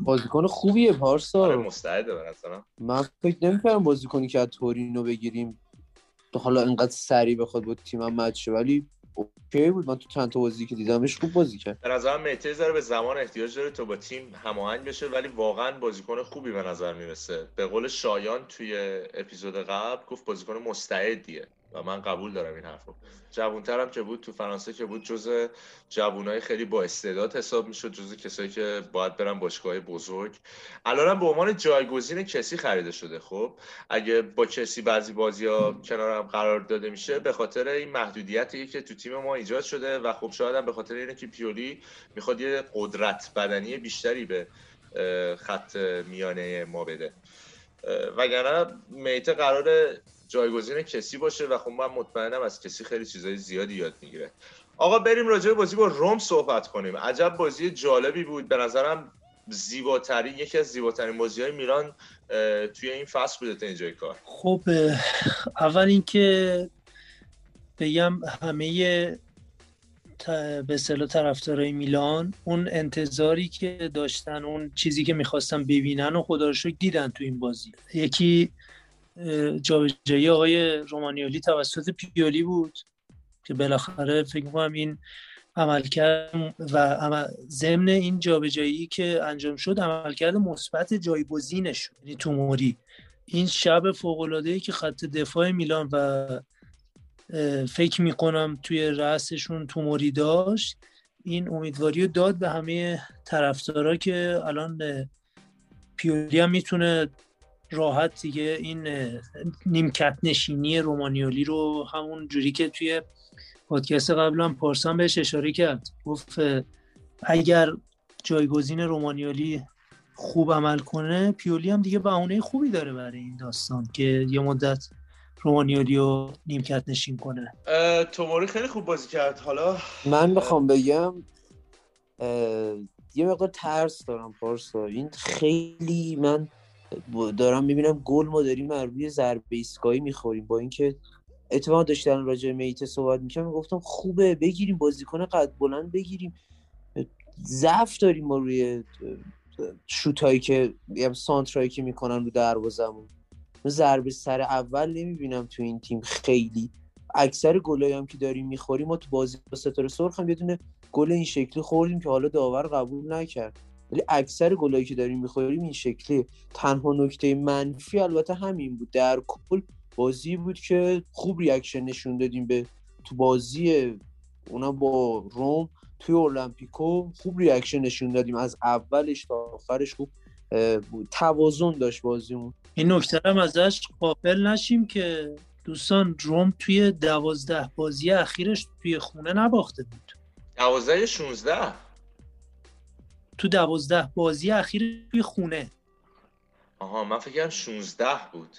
بازیکن خوبیه پارسا. آره مستعده من فکر نمی‌کردم بازیکنی که از تورینو بگیریم. حالا اینقدر سریع بخواد با تیمم مچ ولی اوکی بود. من تو چند تا بازی که دیدمش خوب بازی کرد. به نظرم مهته داره به زمان احتیاج داره تا با تیم هماهنگ بشه ولی واقعا بازیکن خوبی به نظر می‌رسه. به قول شایان توی اپیزود قبل گفت بازیکن مستعدیه. و من قبول دارم این حرفو. جوونترم که بود تو فرانسه که بود جز جوونای خیلی با استعداد حساب می‌شد جز کسایی که باید برن باشگاه بزرگ. الانم به عنوان جایگزین کسی خریده شده. خب اگه با کسی بعضی بازی ها کنارم قرار داده میشه به خاطر این محدودیتی که تو تیم ما ایجاد شده و خب شاید به خاطر اینه که پیولی می‌خواد یه قدرت بدنی بیشتری به خط میانه ما بده. وگرنه میته قرار جایگزین کسی باشه و خب من مطمئنم از کسی خیلی چیزای زیادی یاد می‌گیره. آقا بریم راجع به بازی با روم صحبت کنیم. عجب بازی جالبی بود. به نظرم زیباترین یکی از زیباترین بازی های میلان توی این فصل بوده تا اینجای کار. خب اول اینکه بگم همه به اصطلاح طرفدارای میلان اون انتظاری که داشتن اون چیزی که می‌خواستن ببینن و خدا رو دیدن تو این بازی. یکی جابجایی آقای رومانیالی توسط پیولی بود که بالاخره فکر می‌کنم این عملکرد و ضمن این جابجایی که انجام شد عملکرد مثبت جایگزینش یعنی توموری. این شب فوق که خط دفاع میلان و فکر می‌کنم توی رأسشون توموری داشت این امیدواری رو داد به همه طرفدارا که الان پیولی هم می‌تونه راحت دیگه این نیمکت نشینی رومانیولی رو همون جوری که توی پادکست قبلا پارسان بهش اشاره کرد. گفت اگر جایگزین رومانیولی خوب عمل کنه پیولی هم دیگه بهونه خوبی داره برای این داستان که یه مدت رومانیولی رو نیمکت نشین کنه. توموری خیلی خوب بازی کرد. حالا من بخوام بگم یه مقدار ترس دارم پارسا. این خیلی من دارم می‌بینم گل ما داریم از روی ضربه ایستگاهی می‌خوریم. با اینکه اتفاق داشتن راجع میته صحبت می‌کنم گفتم خوبه بگیریم بازیکن قد بلند بگیریم. ضعف داریم ما روی شوتایی که یا سانترایی که می‌کنن رو دروازمون ضربه سر اول نمی‌بینم تو این تیم خیلی. اکثر گلایی هم که داریم می‌خوریم ما تو بازی با ستاره سرخ هم یه دونه گل این شکلی خوردیم که حالا داور قبول نکرد. ولی اکثر گلایی که داریم می‌خوریم این شکلی تنها نکته منفی البته همین بود. در کل بازی بود که خوب reaction نشون دادیم به تو بازی اونا با روم توی اولمپیکو خوب reaction نشون دادیم. از اولش تا آخرش خوب بود توازن داشت بازیمون. این نکته هم ازش غافل نشیم که دوستان روم توی دوازده بازی اخیرش توی خونه نباخته بود. 12 16 تو دوازده بازی اخیر خونه. آها من فکر کردم 16 بود.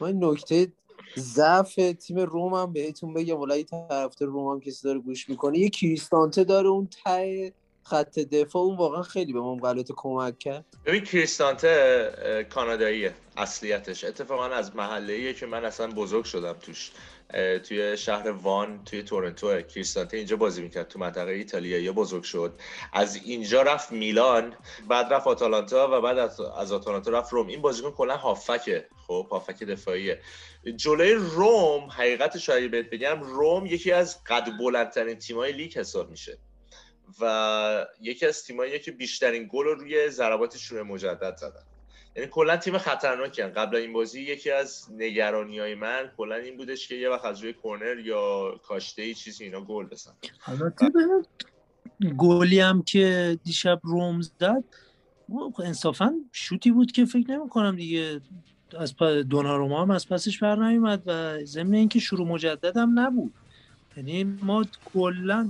من نکته ضعف تیم روم هم بهتون بگم. ولی طرفدار روم هم کسی داره گوش می‌کنه. یه کریستانته داره اون ته خط دفاع. اون واقعا خیلی به ما غلط کمک کرد. ببین کریستانته کاناداییه. اصلیتش. اتفاقا از محله که من اصلا بزرگ شدم توش. توی شهر وان توی تورنتو کریستانته اینجا بازی می‌کرد تو منطقه ایتالیایی بزرگ شد. از اینجا رفت میلان بعد رفت آتالانتا و بعد از آتالانتا رفت روم. این بازیکن کلا هافکه. خب هافک دفاعیه. جلوی روم حقیقتش اگه بهت بگم روم یکی از قد بلندترین تیمای لیگ حساب میشه. و یکی از تیمایی که بیشترین گل رو روی ضربات شروع مجدد زدن. یعنی کلا تیم خطرناکی هن. قبل این بازی یکی از نگرانی های من کلا این بودش که یه وقت از روی کورنر یا کاشته ای چیزی اینا گل بزن گلی هم که دیشب روم زد انصافا شوتی بود که فکر نمی کنم دیگه از دوناروما هم از پسش بر نیومد و ضمن اینکه شروع مجدد هم نبود. یعنی ما کلا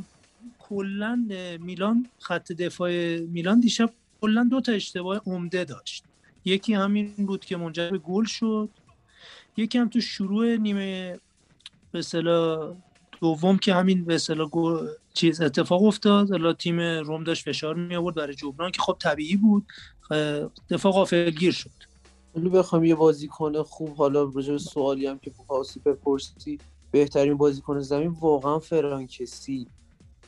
کلا میلان خط دفاع میلان دیشب کلا دو تا اشتباه عمده داشت. یکی همین بود که منجر به گل شد. یکی هم تو شروع نیمه به دوم که همین به چیز اتفاق افتاد. حالا تیم روم داشت فشار می آورد برای جبران که خب طبیعی بود. دفاع غافلگیر شد. ولی بخوام یه بازیکن خوب حالا راجع سوالی هم که پاسی بپرسی بهترین بازیکن زمین واقعا فرانکسی.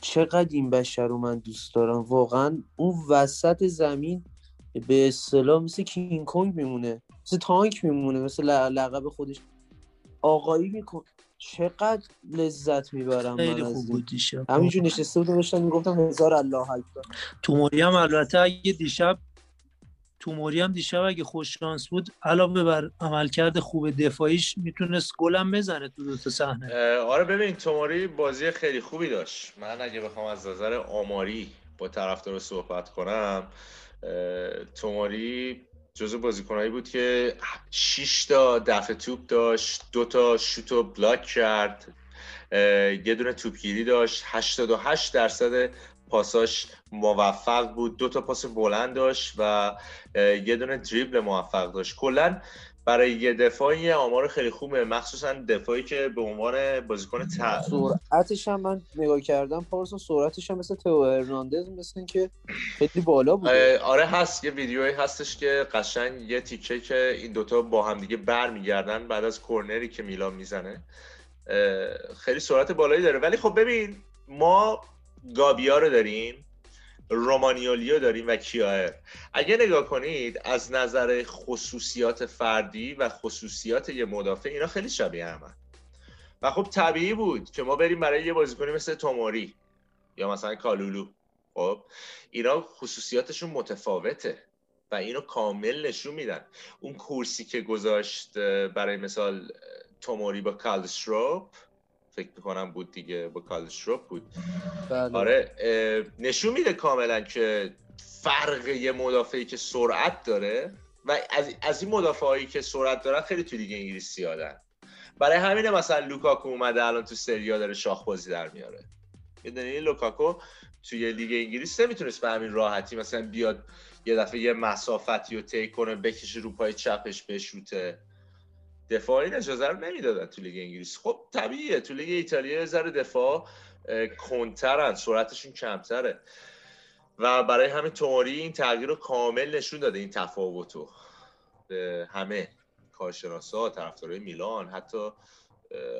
چقدر این بشر رو من دوست دارم؟ واقعا اون وسط زمین به اصطلاح مثل کینگ کنگ میمونه مثل تانک میمونه مثل لقب خودش. آقایی میکن چقدر لذت می‌برم خیلی خوب بود دیشب. همینجور نشسته بودم داشتم می‌گفتم هزار الله اکبر. توموری هم البته اگه دیشب توموری هم دیشب اگه خوش شانس بود علاوه بر عملکرد خوب دفاعیش می‌تونست گلم بزنه تو دو تا صحنه. آره ببین توموری بازی خیلی خوبی داشت. من اگه بخوام از نظر آماری با طرفدار صحبت کنم توماری جزو بازیکنایی بود که 6 تا دفع توپ داشت دو تا شوتو بلاک کرد یه دونه توپگیری داشت 88 درصد پاساش موفق بود دو تا پاس بلند داشت و یه دونه دریبل موفق داشت. کلا برای یه دفاعی آمار خیلی خوبه. مخصوصا دفاعی که به عنوان بازیکن تا سرعتش هم من نگاه کردم پارسا سرعتش هم مثل تو هرناندز مثل که خیلی بالا بود آره هست. یه ویدیویی هستش که قشنگ یه تیکه که این دوتا با هم دیگه برمیگردن بعد از کورنری که میلان می‌زنه. خیلی سرعت بالایی داره. ولی خب ببین ما گابیا رو داریم. رومانیولیو داریم و کیاهر اگه نگاه کنید از نظر خصوصیات فردی و خصوصیات یه مدافع اینا خیلی شبیه همه. و خب طبیعی بود که ما بریم برای یه بازیکنی مثل توموری یا مثلا کالولو. خب اینا خصوصیاتشون متفاوته و اینو کامل نشون میدن. اون کورسی که گذاشت برای مثال توموری با کارسدورپ فکر می‌کنم بود دیگه با کارسدورپ بود. بله. آره نشون میده کاملا که فرق یه مدافعی که سرعت داره و از, از این مدافع هایی که سرعت دارن خیلی تو لیگ انگلیس زیادن برای همینه مثلا لوکاکو اومده الان تو سریا داره شاخ بازی در میاره. یه لوکاکو توی لیگ انگلیس نمی‌تونست به همین راحتی مثلا بیاد یه دفعه یه مسافتی رو طی کنه بکشه رو پای چپش بشوته. دفاعی اجازه رو نمی‌دادن تو لیگ انگلیس. خب طبیعیه. تو لیگ ایتالیا ذره دفاعا کندترن سرعتشون کمتره. و برای همین توموری این تغییر رو کامل نشون داده این تفاوتو به همه کارشناسا طرفدارای میلان حتی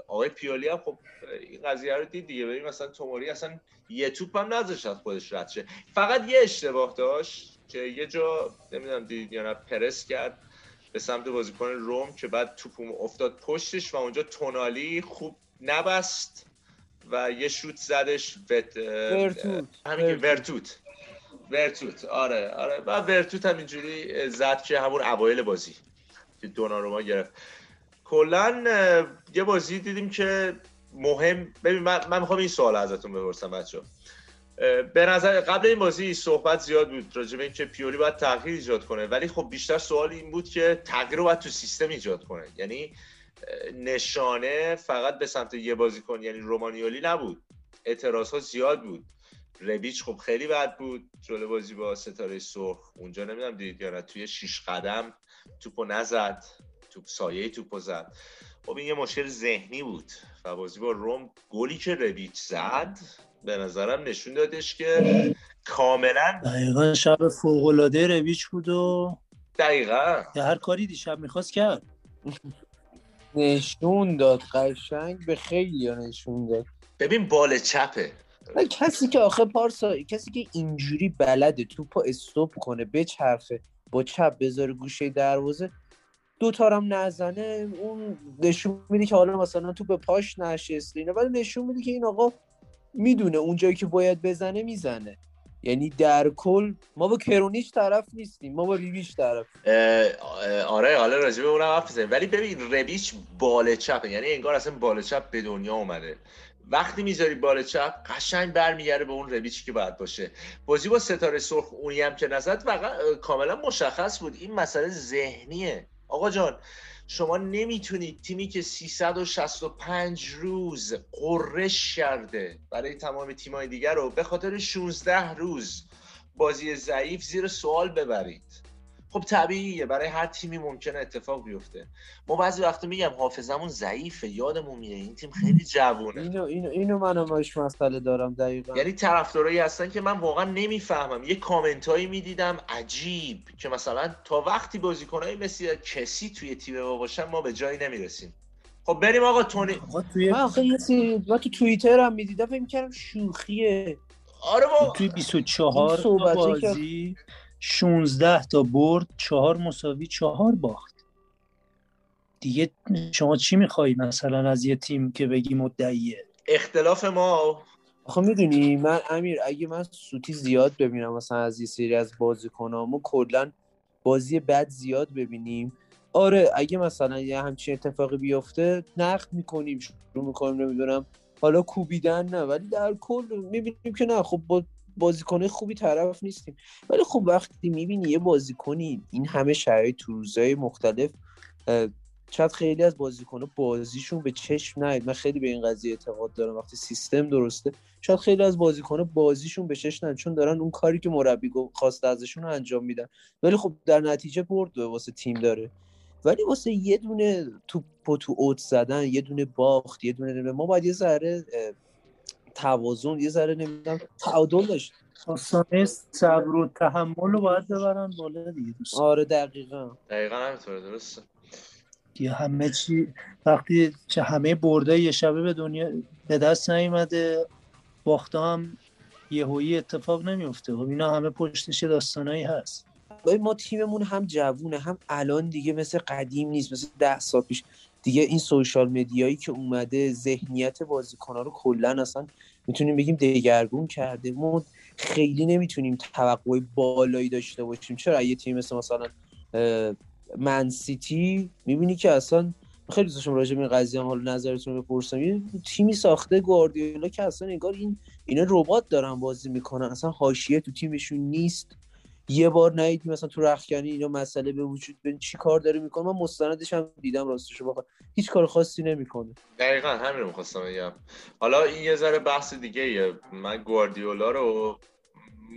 آقای پیولی هم خب این قضیه رو دید دیگه. ببین مثلا توماری اصلا یه توپ هم نذاشت از خودش رد شه. فقط یه اشتباه داشت که یه جا نمی‌دونم دید یا نه پرس کرد. به سمت بازیکن روم که بعد توپ افتاد پشتش و اونجا تونالی خوب نبست و یه شوت زدش وت... ورتوت. همین ورتوت. ورتوت. آره آره. و ورتوت هم اینجوری زد که همون اوایل بازی که دوناروما گرفت. کلا یه بازی دیدیم که مهم ببین من, من می‌خوام این سوال ازتون بپرسم بچه‌ها. به نظر قبل این بازی صحبت زیاد بود راجع به اینکه پیولی باید تغییر ایجاد کنه ولی خب بیشتر سوال این بود که تغییر رو باید تو سیستم ایجاد کنه. یعنی نشانه فقط به سمت یه بازیکن یعنی رومانیولی نبود. اعتراض ها زیاد بود. ربیچ خب خیلی بد بود جلو بازی با ستاره سرخ. اونجا نمی‌دونم دیدید یا نه توی شیش قدم توپو نزد توپ سایه توپو زد. خب این یه مشکل ذهنی بود و بازی با روم گلی که ربیچ زد به نظرم نشون دادش که کاملا دقیقا شب فوقلاده رویچ بود و دقیقا. هر کاری دیشب می‌خواست کرد. نشون داد قشنگ به خیلی نشون داد. ببین بال چپه. کسی که آخه پارسا کسی که اینجوری بلده توپو استوب کنه بچرخه با چپ بذاره گوشه دروازه دو تارم نزنه اون نشون میده که حالا مثلا تو به پاش نشسته اینه ولی نشون میده که این آقا می‌دونه اونجایی که باید بزنه می‌زنه. یعنی در کل ما با کرونیش طرف نیستیم ما با ریویش طرف. آره حالا راجبه اونم حرف ولی ببین ربیچ بال چپه یعنی انگار اصلا بال چپ به دنیا اومده. وقتی می‌ذاری بال چپ قشنگ برمیگرده به اون رویچی که باید باشه. بازی با ستاره سرخ اونی هم که نزد کاملا مشخص بود. این مسئله ذهنیه. آقا جان شما نمی‌تونید تیمی که 365 روز قررش کرده برای تمام تیمای دیگر رو به خاطر 16 روز بازی ضعیف زیر سوال ببرید. خب طبیعیه برای هر تیمی ممکنه اتفاق بیفته. ما بعضی وقتا میگم حافظمون ضعیفه یادمون میره. این تیم خیلی جوونه. اینو اینو اینو منم باش مسئله دارم دقیقا. یعنی طرفدارایی هستن که من واقعا نمی‌فهمم. یه کامنت می‌دیدم عجیب که مثلا تا وقتی بازیکنایی مثل کسی توی تیم ما باشن ما به جایی نمی‌رسیم. خب بریم آقا تونی آقا توی من آخه من تو توییتر هم می‌دیدم فکر کردم شوخیه. آره ما توی 24 بازی 16 تا برد چهار مساوی چهار باخت. دیگه شما چی میخوایی مثلا از یه تیم که بگی مدعیه؟ اختلاف ما. آخه می‌دونی من امیر اگه من سوتی زیاد ببینم مثلا از یه سری از بازیکنامو کلا بازی بد زیاد ببینیم. آره اگه مثلا یه همچین اتفاقی بیفته نقد می‌کنیم شروع می‌کنیم نمی‌دونم. حالا کوبیدن نه ولی در کل می‌بینیم که نه. خب با بازیکن خوبی طرف نیستیم. ولی خب وقتی می‌بینی یه بازیکنی این همه شرایط تو روزهای مختلف شاید خیلی از بازیکن‌ها بازیشون به چشم نیاد. من خیلی به این قضیه اعتقاد دارم. وقتی سیستم درسته شاید خیلی از بازیکن‌ها بازیشون به چشم نیاد. چون دارن اون کاری که مربی خواسته ازشون رو انجام میدن. ولی خب در نتیجه برد واسه تیم داره. ولی واسه یه دونه توپ تو اوت زدن یه دونه باخت یه دونه ما باید یه ذره توازن یه ذره نمی‌دونم تعادل داشت. آسانه صبر و تحمل رو باید ببرن بالا دیگه دوست. آره دقیقا. دقیقا همینطوره درسته. یه همه چی وقتی چه همه برده یه شبه به دنیا به دست نیومده باخته هم یهویی اتفاق نمیفته خب اینا همه پشتش داستانایی هست. ما تیممون هم جوونه هم الان دیگه مثل قدیم نیست مثل ده سال پیش. دیگه این سوشال مدیایی که اومده ذهنیت بازیکن‌ها رو کلا اصلا می‌تونیم بگیم دگرگون کرده ما خیلی نمی‌تونیم توقع بالایی داشته باشیم. چرا؟ یه تیم مثل مثلا من سیتی می‌بینی که اصلا خیلی دوستشم راجع به این قضیه حالا نظرتون بپرسم. یه تیمی ساخته گواردیولا که اصلا انگار این اینا ربات دارن بازی می‌کنن. اصلا حاشیه تو تیمشون نیست. یه بار ندیدی مثلا تو رخکنی اینا مسئله به وجود ببین چی کار داره می‌کنه؟ من مستندش هم دیدم راستش بخوام. هیچ کار خاصی نمی‌کنه. دقیقا همین رو می‌خواستم بگم. حالا این یه ذره بحث دیگه ایه. من گواردیولا رو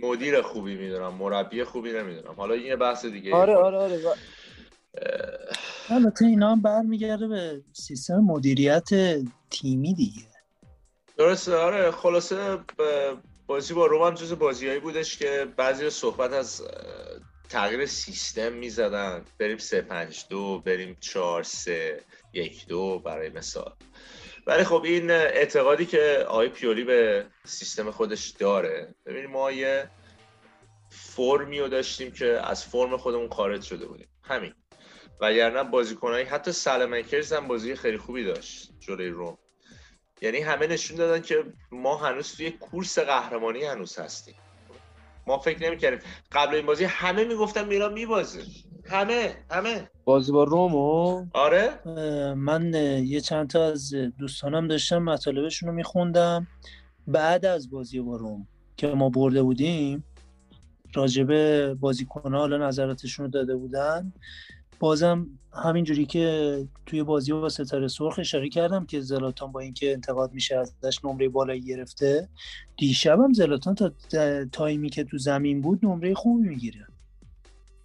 مدیر خوبی می‌دونم مربی خوبی نمی‌دونم. حالا این یه بحث دیگه آره آره آره. البته اینا هم برمیگرده به سیستم مدیریت تیمی دیگه. درسته آره. خلاصه بازی با روم هم جز بازیهایی بودش که بعضی صحبت از تغییر سیستم می‌زدن. بریم 3 5 2 بریم 4 3 1 2 برای مثال. ولی خب این اعتقادی که آقای پیولی به سیستم خودش داره ببینیم ما یه فرمی رو داشتیم که از فرم خودمون خارج شده بودیم. همین. وگرنه بازیکنهایی حتی سلمنکرز هم بازی خیلی خوبی داشت جلوی روم. یعنی همه نشون دادن که ما هنوز توی کورس قهرمانی هنوز هستیم. ما فکر نمی‌کردیم. قبل این بازی همه می‌گفتن میران میبازه. همه همه. بازی با رومو آره. من یه چند تا از دوستانم داشتم مطالبشون رو میخوندم. بعد از بازی با روم که ما برده بودیم راجبه بازیکنها حالا نظراتشون رو داده بودن. بازم همینجوری که توی بازی با ستاره سرخ اشاره کردم که زلاتان با اینکه انتقاد میشه ازش نمره بالایی گرفته دیشبم زلاتان تا تایمی که تو زمین بود نمره خوبی می‌گیره.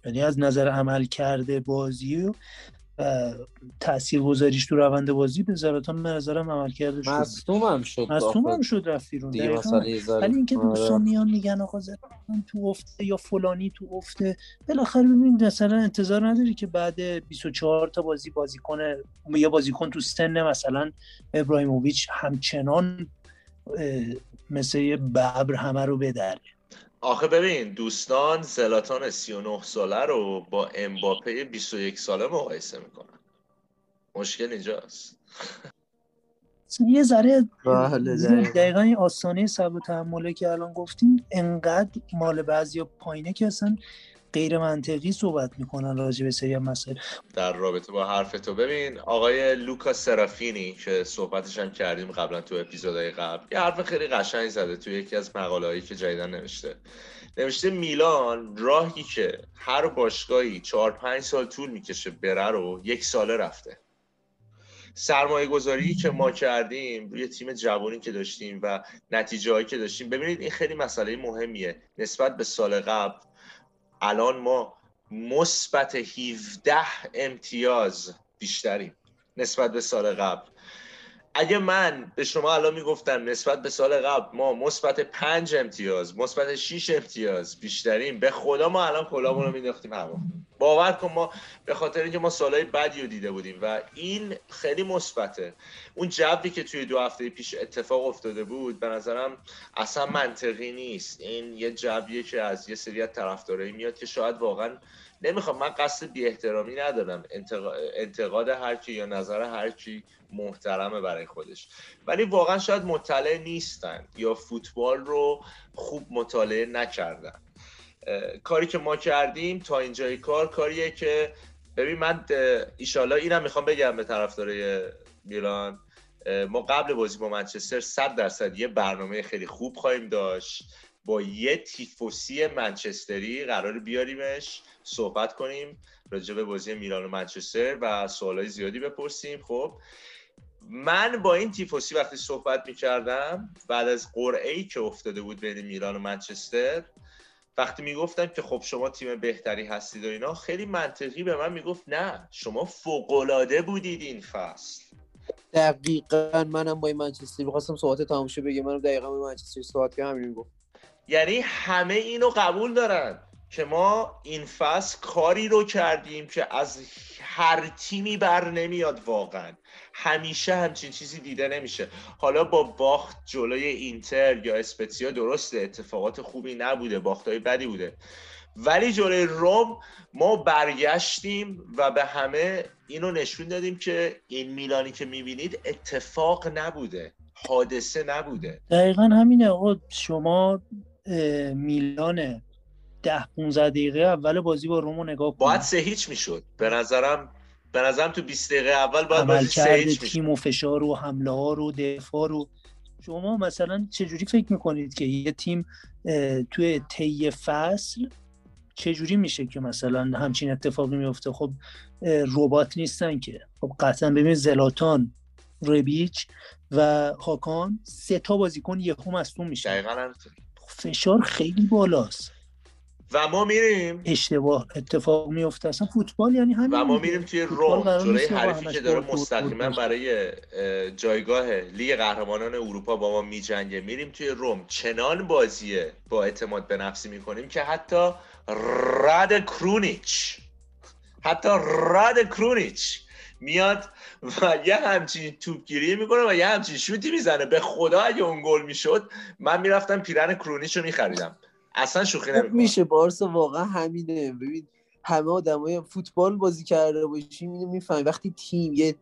یعنی از نظر عمل کرده بازی تاثیر گذاریش تو روند بازی به زلاتان به نظرم عمل کرده شد مصدوم هم شد مصدوم هم شد رفت بیرون. ولی اینکه آره. دوستان میان میگن آقا زلاتان تو افته یا فلانی تو افته. بالاخره ببین مثلا انتظار نداری که بعد 24 تا بازی بازی کنه یا بازیکن تو سن مثلا ابراهیموویچ همچنان مثل ببر همه رو بدره. آخه ببین دوستان زلاتان 39 ساله رو با امباپه 21 ساله مقایسه می‌کنن. مشکل اینجاست. یه ذره بله، دقیقا. این آستانه سب و تحمله که الان گفتیم انقدر مال بعضی پایینه که اصلا غیر منطقی صحبت می‌کنن راجع به سری مسائل. در رابطه با حرف تو ببین آقای لوکا سرافینی که صحبتش هم کردیم قبلا تو اپیزودهای قبل یه حرف خیلی قشنگ زده تو یکی از مقاله که جدیدن نوشته. نوشته میلان راهی که هر باشگاهی چهار پنج سال طول می‌کشه بره رو یک ساله رفته. سرمایه گذاری که ما کردیم روی تیم جوانی که داشتیم و نتیجه هایی که داشتیم ببینید این خیلی مسئله مهمیه. نسبت به سال قبل الان ما مثبت 17 امتیاز بیشتریم نسبت به سال قبل. اگه من به شما الان می‌گفتم نسبت به سال قبل ما مثبت 5 امتیاز مثبت 6 امتیاز بیشتریم به خدا ما الان کلامون رو مینداختیم. هوا باور کن ما به خاطر اینکه ما سالهای بدی رو دیده بودیم و این خیلی مثبته. اون جوی که توی دو هفته پیش اتفاق افتاده بود به نظرم اصلا منطقی نیست. این یه جویه که از یه سری از طرفدارایی میاد که شاید واقعا نمی‌خوام من قصد بی احترامی ندارم انتقاد هر کی یا نظر هر کی محترمه برای خودش. ولی واقعا شاید مطلع نیستن یا فوتبال رو خوب مطالعه نکردن. کاری که ما کردیم تا اینجای کار کاریه که ببین من ایشالا اینم می‌خوام بگم به طرفدارای میلان. ما قبل بازی با منچستر 100 درصد یه برنامه خیلی خوب خواهیم داشت. با یه تیفوسی منچستری قرار بیاریمش صحبت کنیم راجع به بازی میلان و منچستر و سوالای زیادی بپرسیم. خب من با این تیفوسی وقتی صحبت می‌کردم بعد از قرعه ای که افتاده بود بین میلان و منچستر وقتی می‌گفتم که خب شما تیم بهتری هستید و اینا خیلی منطقی به من می‌گفت نه شما فوقالعاده بودید این فصل. دقیقا منم با این منچستر می‌خواستم صحبت تماشا بگم منم دقیقا با منچستر صحبت کردم همین گفت یعنی همه اینو قبول دارن که ما این فصل کاری رو کردیم که از هر تیمی بر نمیاد واقعا. همیشه همچین چیزی دیده نمیشه. حالا با باخت جلوی اینتر یا اسپتسیا درسته اتفاقات خوبی نبوده باختای بدی بوده. ولی جلوی روم ما برگشتیم و به همه اینو نشون دادیم که این میلانی که می‌بینید اتفاق نبوده حادثه نبوده. دقیقا همینه آقا. شما میلان ده 15 دقیقه اول بازی با رومو نگاه کنید باید سه هیچ می‌شد. به نظرم به نظرم تو 20 دقیقه اول باید بازی سه هیچ تیم و فشار و حمله ها رو دفاع رو. شما مثلا چجوری فکر می‌کنید که یه تیم توی طی فصل چجوری میشه که مثلا همچین اتفاقی میفته خب ربات نیستن که. خب قطعا ببین زلاتان ربیچ و هاکان سه تا بازیکن یهو مصدوم میشه دقیقاً فشار خیلی بالاست. و ما میریم. اشتباه اتفاق میفته اصلا فوتبال یعنی همین و ما میریم توی روم جلوی حریفی که داره مستقیما برای جایگاه لیگ قهرمانان اروپا با ما میجنگه. میریم توی روم چنان بازیه با اعتماد به نفسی می‌کنیم که حتی راد کرونیچ حتی راد کرونیچ میاد و یه همچین توپگیری می‌کنه و یه همچین شوتی می‌زنه. به خدا اگه اون گل می‌شد من می‌رفتم پیرن کرونیچ رو میخریدم. اصلا شوخی خب میشه بارسا واقعا همینه. ببین همه آدمای فوتبال بازی کرده باشیم اینو می‌فهمی. وقتی تیم یه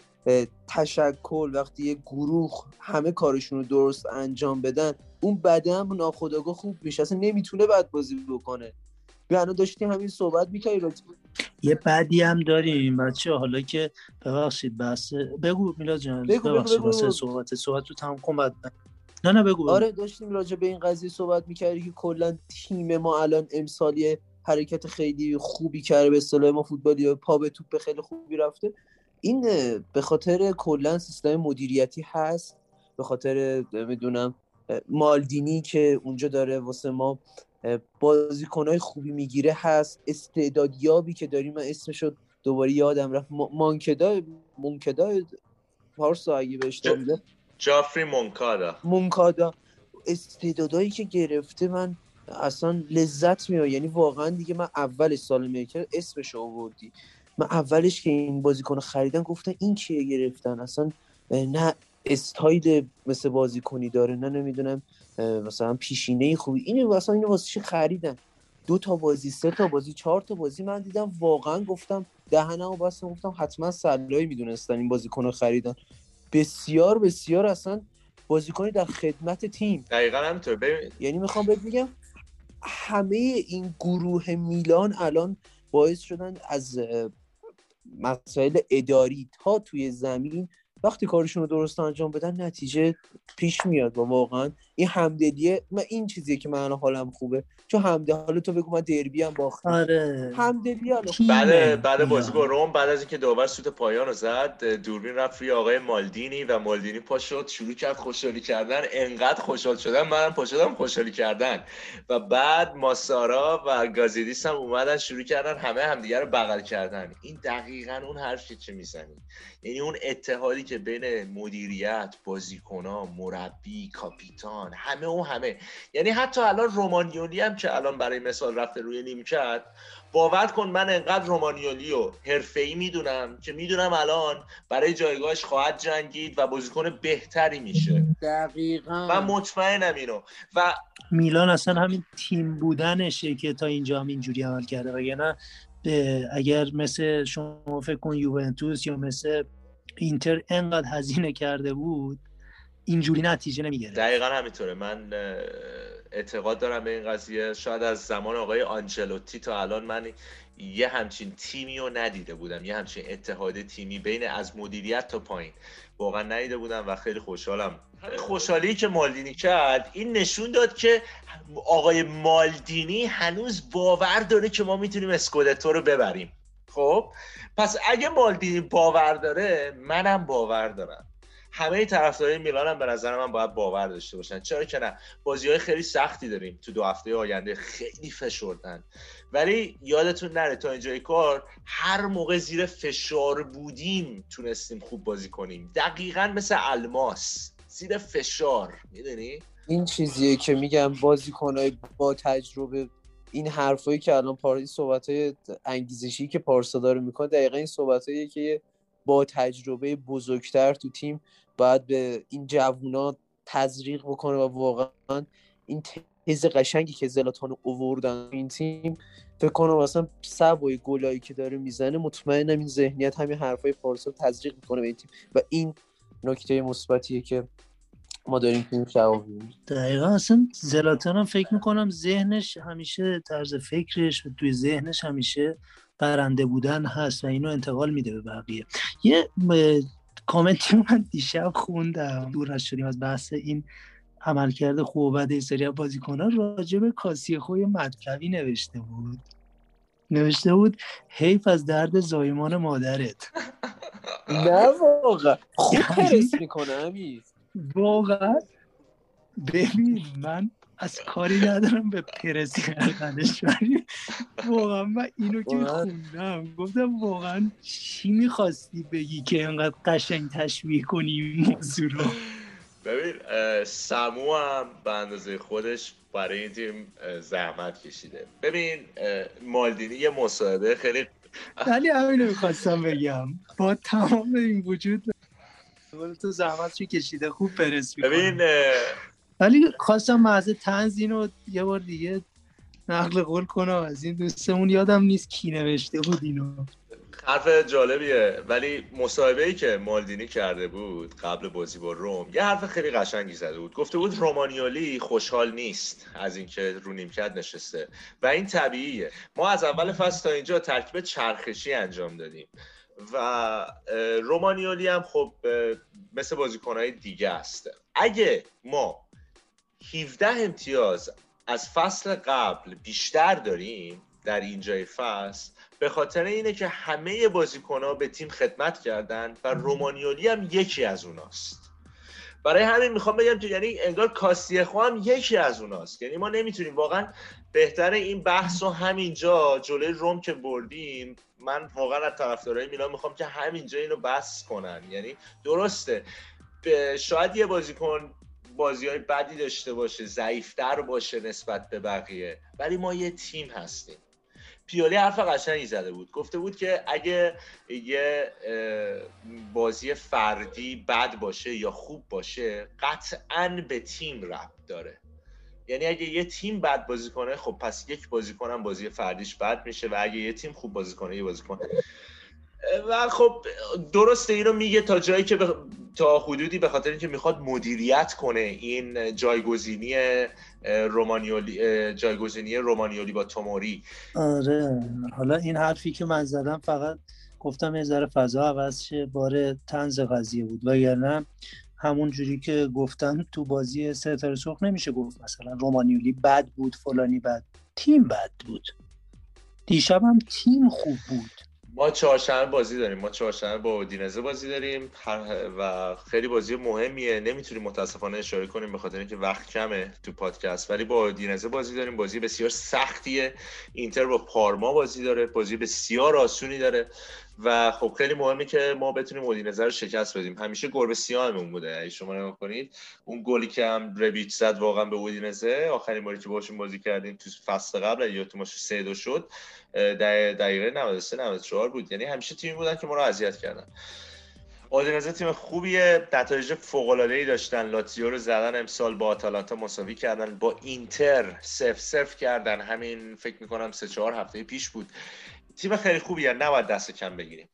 تشکل وقتی یه گروه همه کارشون رو درست انجام بدن اون بدن ناخداگاه خوب میشه. اصلا نمی‌تونه بد بازی بکنه. بیانو داشتیم همین صحبت می‌کنی یه بعدی هم داریم بچه حالا که ببخشید بس بگو میلاد جان ببخشید واسه صحبت صحبت رو تمام کن بعد نه نه بگو آره داشتیم راجع به این قضیه صحبت می‌کردی که کلا تیم ما الان امسالی حرکت خیلی خوبی کرده به اصطلاح ما فوتبالی پا به توپ خیلی خوبی رفته. این به خاطر کلا سیستم مدیریتی هست به خاطر می‌دونم مالدینی که اونجا داره واسه ما بازیکنهای خوبی می‌گیره هست. استعدادیابی که داریم من اسمشو دوباره یادم رفت. مانکدا مونکدا پارسا اگه بهش جافری مونکادا مونکادا استعدادایی که گرفته من اصلا لذت میاد یعنی واقعا دیگه من اول سال میکر اسمش آوردی. من اولش که این بازیکن خریدن گفتن این کیه گرفتن؟ اصلا نه استایل مثل بازیکنی داره نه نمی‌دونم مثلا پیشینه خوبی. اینو مثلا اینو واسه خریدن؟ دو تا بازی سه تا بازی چهار تا بازی من دیدم واقعا گفتم دهنمو بستم گفتم حتما سلایی می‌دونستن این بازیکن رو خریدن. بسیار بسیار اصلا بازیکنی در خدمت تیم. دقیقا همینطور. ببین یعنی می‌خوام بهت بگم همه این گروه میلان الان باعث شدن از مسائل اداری تا توی زمین وقتی کارشون رو درست انجام بدن نتیجه پیش میاد و واقعا. این همدلیه من این چیزیه که من حالم خوبه. چون همدل حالا تو بگو من دربی هم باختم. آره. همدلی بعد بعد بازی با روم بعد از اینکه داور سوت پایان رو زد دوربین رفت روی آقای مالدینی و مالدینی پا شد شروع کرد خوشحالی کردن. انقدر خوشحال شدن منم پا شدم خوشحالی کردن. و بعد ماسارا و گازیدیس هم اومدن شروع کردن همه همدیگه رو بغل کردن. این دقیقا اون حرفی که می‌زنی. یعنی اون اتحادی که بین مدیریت بازیکنها مربی کاپیتان همه و همه. یعنی حتی الان رومانیولی هم که الان برای مثال رفته روی نیمکت باور کن من انقدر رومانیولی و ای می‌دونم که می‌دونم الان برای جایگاهش خواهد جنگید و بازیکن بهتری میشه. دقیقا. من مطمئنم اینو. و میلان اصلا همین تیم بودنشه که تا اینجا هم اینجوری عمل کرده. وگرنه اگر مثل شما فکر کن یوونتوس یا مثل اینتر انقدر هزینه کرده بود اینجوری نتیجه نمی‌گیره دقیقا همینطوره. من اعتقاد دارم به این قضیه. شاید از زمان آقای آنجلوتی تا الان من یه همچین تیمی رو ندیده بودم. یه همچین اتحاد تیمی بین از مدیریت تا پایین. واقعا ندیده بودم و خیلی خوشحالم. خوشحالی که مالدینی کرد. این نشون داد که آقای مالدینی هنوز باور داره که ما می‌تونیم اسکودتو رو ببریم. خب؟ پس اگه مالدینی باور داره منم باور دارم. همه طرفدارای میلان هم به نظر من باید باور داشته باشن. چرا که نه؟ بازی های خیلی سختی داریم تو دو هفته آینده خیلی فشردن. ولی یادتون نره تا اینجای کار هر موقع زیر فشار بودیم تونستیم خوب بازی کنیم. دقیقا مثل الماس. زیر فشار می‌دونی؟ این چیزیه که میگم بازیکنهای با تجربه. این حرفایی که الان پار صحبت های انگیزشی که پارسا داره می‌کنه دقیقا این صحبت که با تجربه بزرگتر تو تیم باید به این جوونا تزریق بکنه و واقعا این تیز قشنگی که زلاتان اووردن این تیم فکر کنم اصلا سبای گلایی که داره می‌زنه مطمئنم این ذهنیت همین حرفای پارسا تزریق می‌کنه به این تیم. و این نکته مثبتیه که ما داریم تیم جواب دقیقا اصلا زلاتان هم فکر می‌کنم ذهنش همیشه طرز فکرش و توی ذهنش همیشه برنده بودن هست و اینو انتقال میده به بقیه. یه کامنتی من دیشب خوندم. دور شدیم از بحث این عملکرد خوب و بد سری بازیکنان. راجع به کاسی خوی مطلبی نوشته بود. نوشته بود حیف از درد زایمان مادرت. نه واقعا. خوب پرس می‌کنه واقعا؟ ببین من از کاری ندارم به پرس کردنش. ولی واقعا من اینو که خوندم گفتم واقعا چی می‌خواستی بگی که انقدر قشنگ تشبیه کنی این موضوع رو؟ ببین سمو هم به اندازه خودش برای این تیم زحمت کشیده. ببین مالدینی یه مصاحبه خیلی ولی همینو می‌خواستم بگم. با تمام این وجود تو زحمت کشیده؟ خوب پرس ببین ولی خواستم محض تنز اینو یه بار دیگه نقل قول کنم از این دوستمون یادم نیست کی نوشته بود اینو. حرف جالبیه. ولی مصاحبه ای که مالدینی کرده بود قبل بازی با روم یه حرف خیلی قشنگی زده بود. گفته بود رومانیولی خوشحال نیست از اینکه رو نیمکت نشسته. و این طبیعیه. ما از اول فصل تا اینجا ترکیب چرخشی انجام دادیم. و رومانیولی هم خب مثل بازیکنهای دیگه است. اگه ما 17 امتیاز از فصل قبل بیشتر داریم در اینجای فصل به خاطر اینه که همه بازیکنها به تیم خدمت کردن و رومانیولی هم یکی از اوناست. برای همین می‌خوام بگم که یعنی انگار کاستیخو هم یکی از اوناست. یعنی ما نمی‌تونیم واقعا بهتر این بحث و همینجا جلوی روم که بردیم من واقعا از طرفدارای میلان می‌خوام که همینجا اینو بس کنن. یعنی درسته شاید یه بازیکن بازی های بدی داشته باشه ضعیفتر باشه نسبت به بقیه. ولی ما یه تیم هستیم. پیولی حرف قشنگی زده بود. گفته بود که اگه یه بازی فردی بد باشه یا خوب باشه قطعا به تیم ربط داره. یعنی اگه یه تیم بد بازی کنه خب پس یک بازیکن بازی فردیش بد میشه و اگه یه تیم خوب بازی کنه یه بازیکن و خب درسته اینو میگه تا جایی که تا حدودی به خاطر اینکه می‌خواد مدیریت کنه این جایگزینی رومانیولی جایگزینی رومانیولی با توموری. آره. حالا این حرفی که من زدم فقط گفتم یه ذره فضا عوض شه. بار تنز قضیه بود. وگرنه همون جوری که گفتن تو بازی ستاره سرخ نمیشه گفت مثلا رومانیولی بد بود فلانی بد. تیم بد بود. دیشب هم تیم خوب بود. ما چهارشنبه بازی داریم. ما چهارشنبه با اودینزه بازی داریم. و خیلی بازی مهمیه. نمی‌تونیم متاسفانه اشاره کنیم به خاطر اینکه وقت کمه تو پادکست. ولی با اودینزه بازی داریم. بازی بسیار سختیه. اینتر با پارما بازی داره. بازی بسیار آسونی داره. و خب خیلی مهمه که ما بتونیم اودینزه رو شکست بدیم. همیشه گربه سیاهمون بوده اگه شما نگاه کنید. اون گلی که هم رویچ زد واقعا به اودینزه آخرین باری که باشون بازی کردیم تو فصل قبل یا تو ماش سه دو شد دقیقه 93 94 بود. یعنی همیشه تیمی بودن که ما رو اذیت کردن. اودینزه تیم خوبیه. نتایج فوق ای داشتن. لاتزیو رو زدن امسال با آتالانتا مساوی کردن. با اینتر سف سف کردن. همین فکر می‌کنم سه چهار هفته پیش بود. تیم خیلی خوبیه نباید دست کم بگیریم.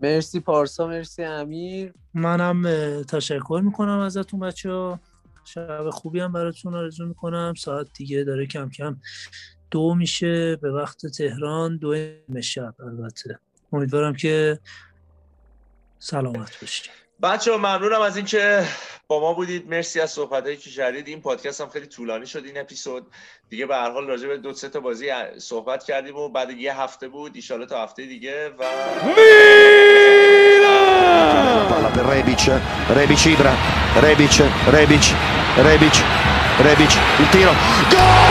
مرسی پارسا مرسی امیر. منم تشکر می‌کنم ازتون بچه ها شب خوبی هم براتون آرزو می‌کنم. ساعت دیگه داره کم کم دو میشه به وقت تهران دو شب البته. امیدوارم که سلامت باشید. بچه ها ممنونم از اینکه با ما بودید. مرسی از صحبت که کردید. این پادکست هم خیلی طولانی شد این اپیزود. دیگه به هر حال راجع به دو سه تا بازی صحبت کردیم و بعد یه هفته بود. ان تا هفته دیگه و palla per Rebic Rebic Ibra. Rebic Rebic Rebic Rebic. Il tiro. Gol!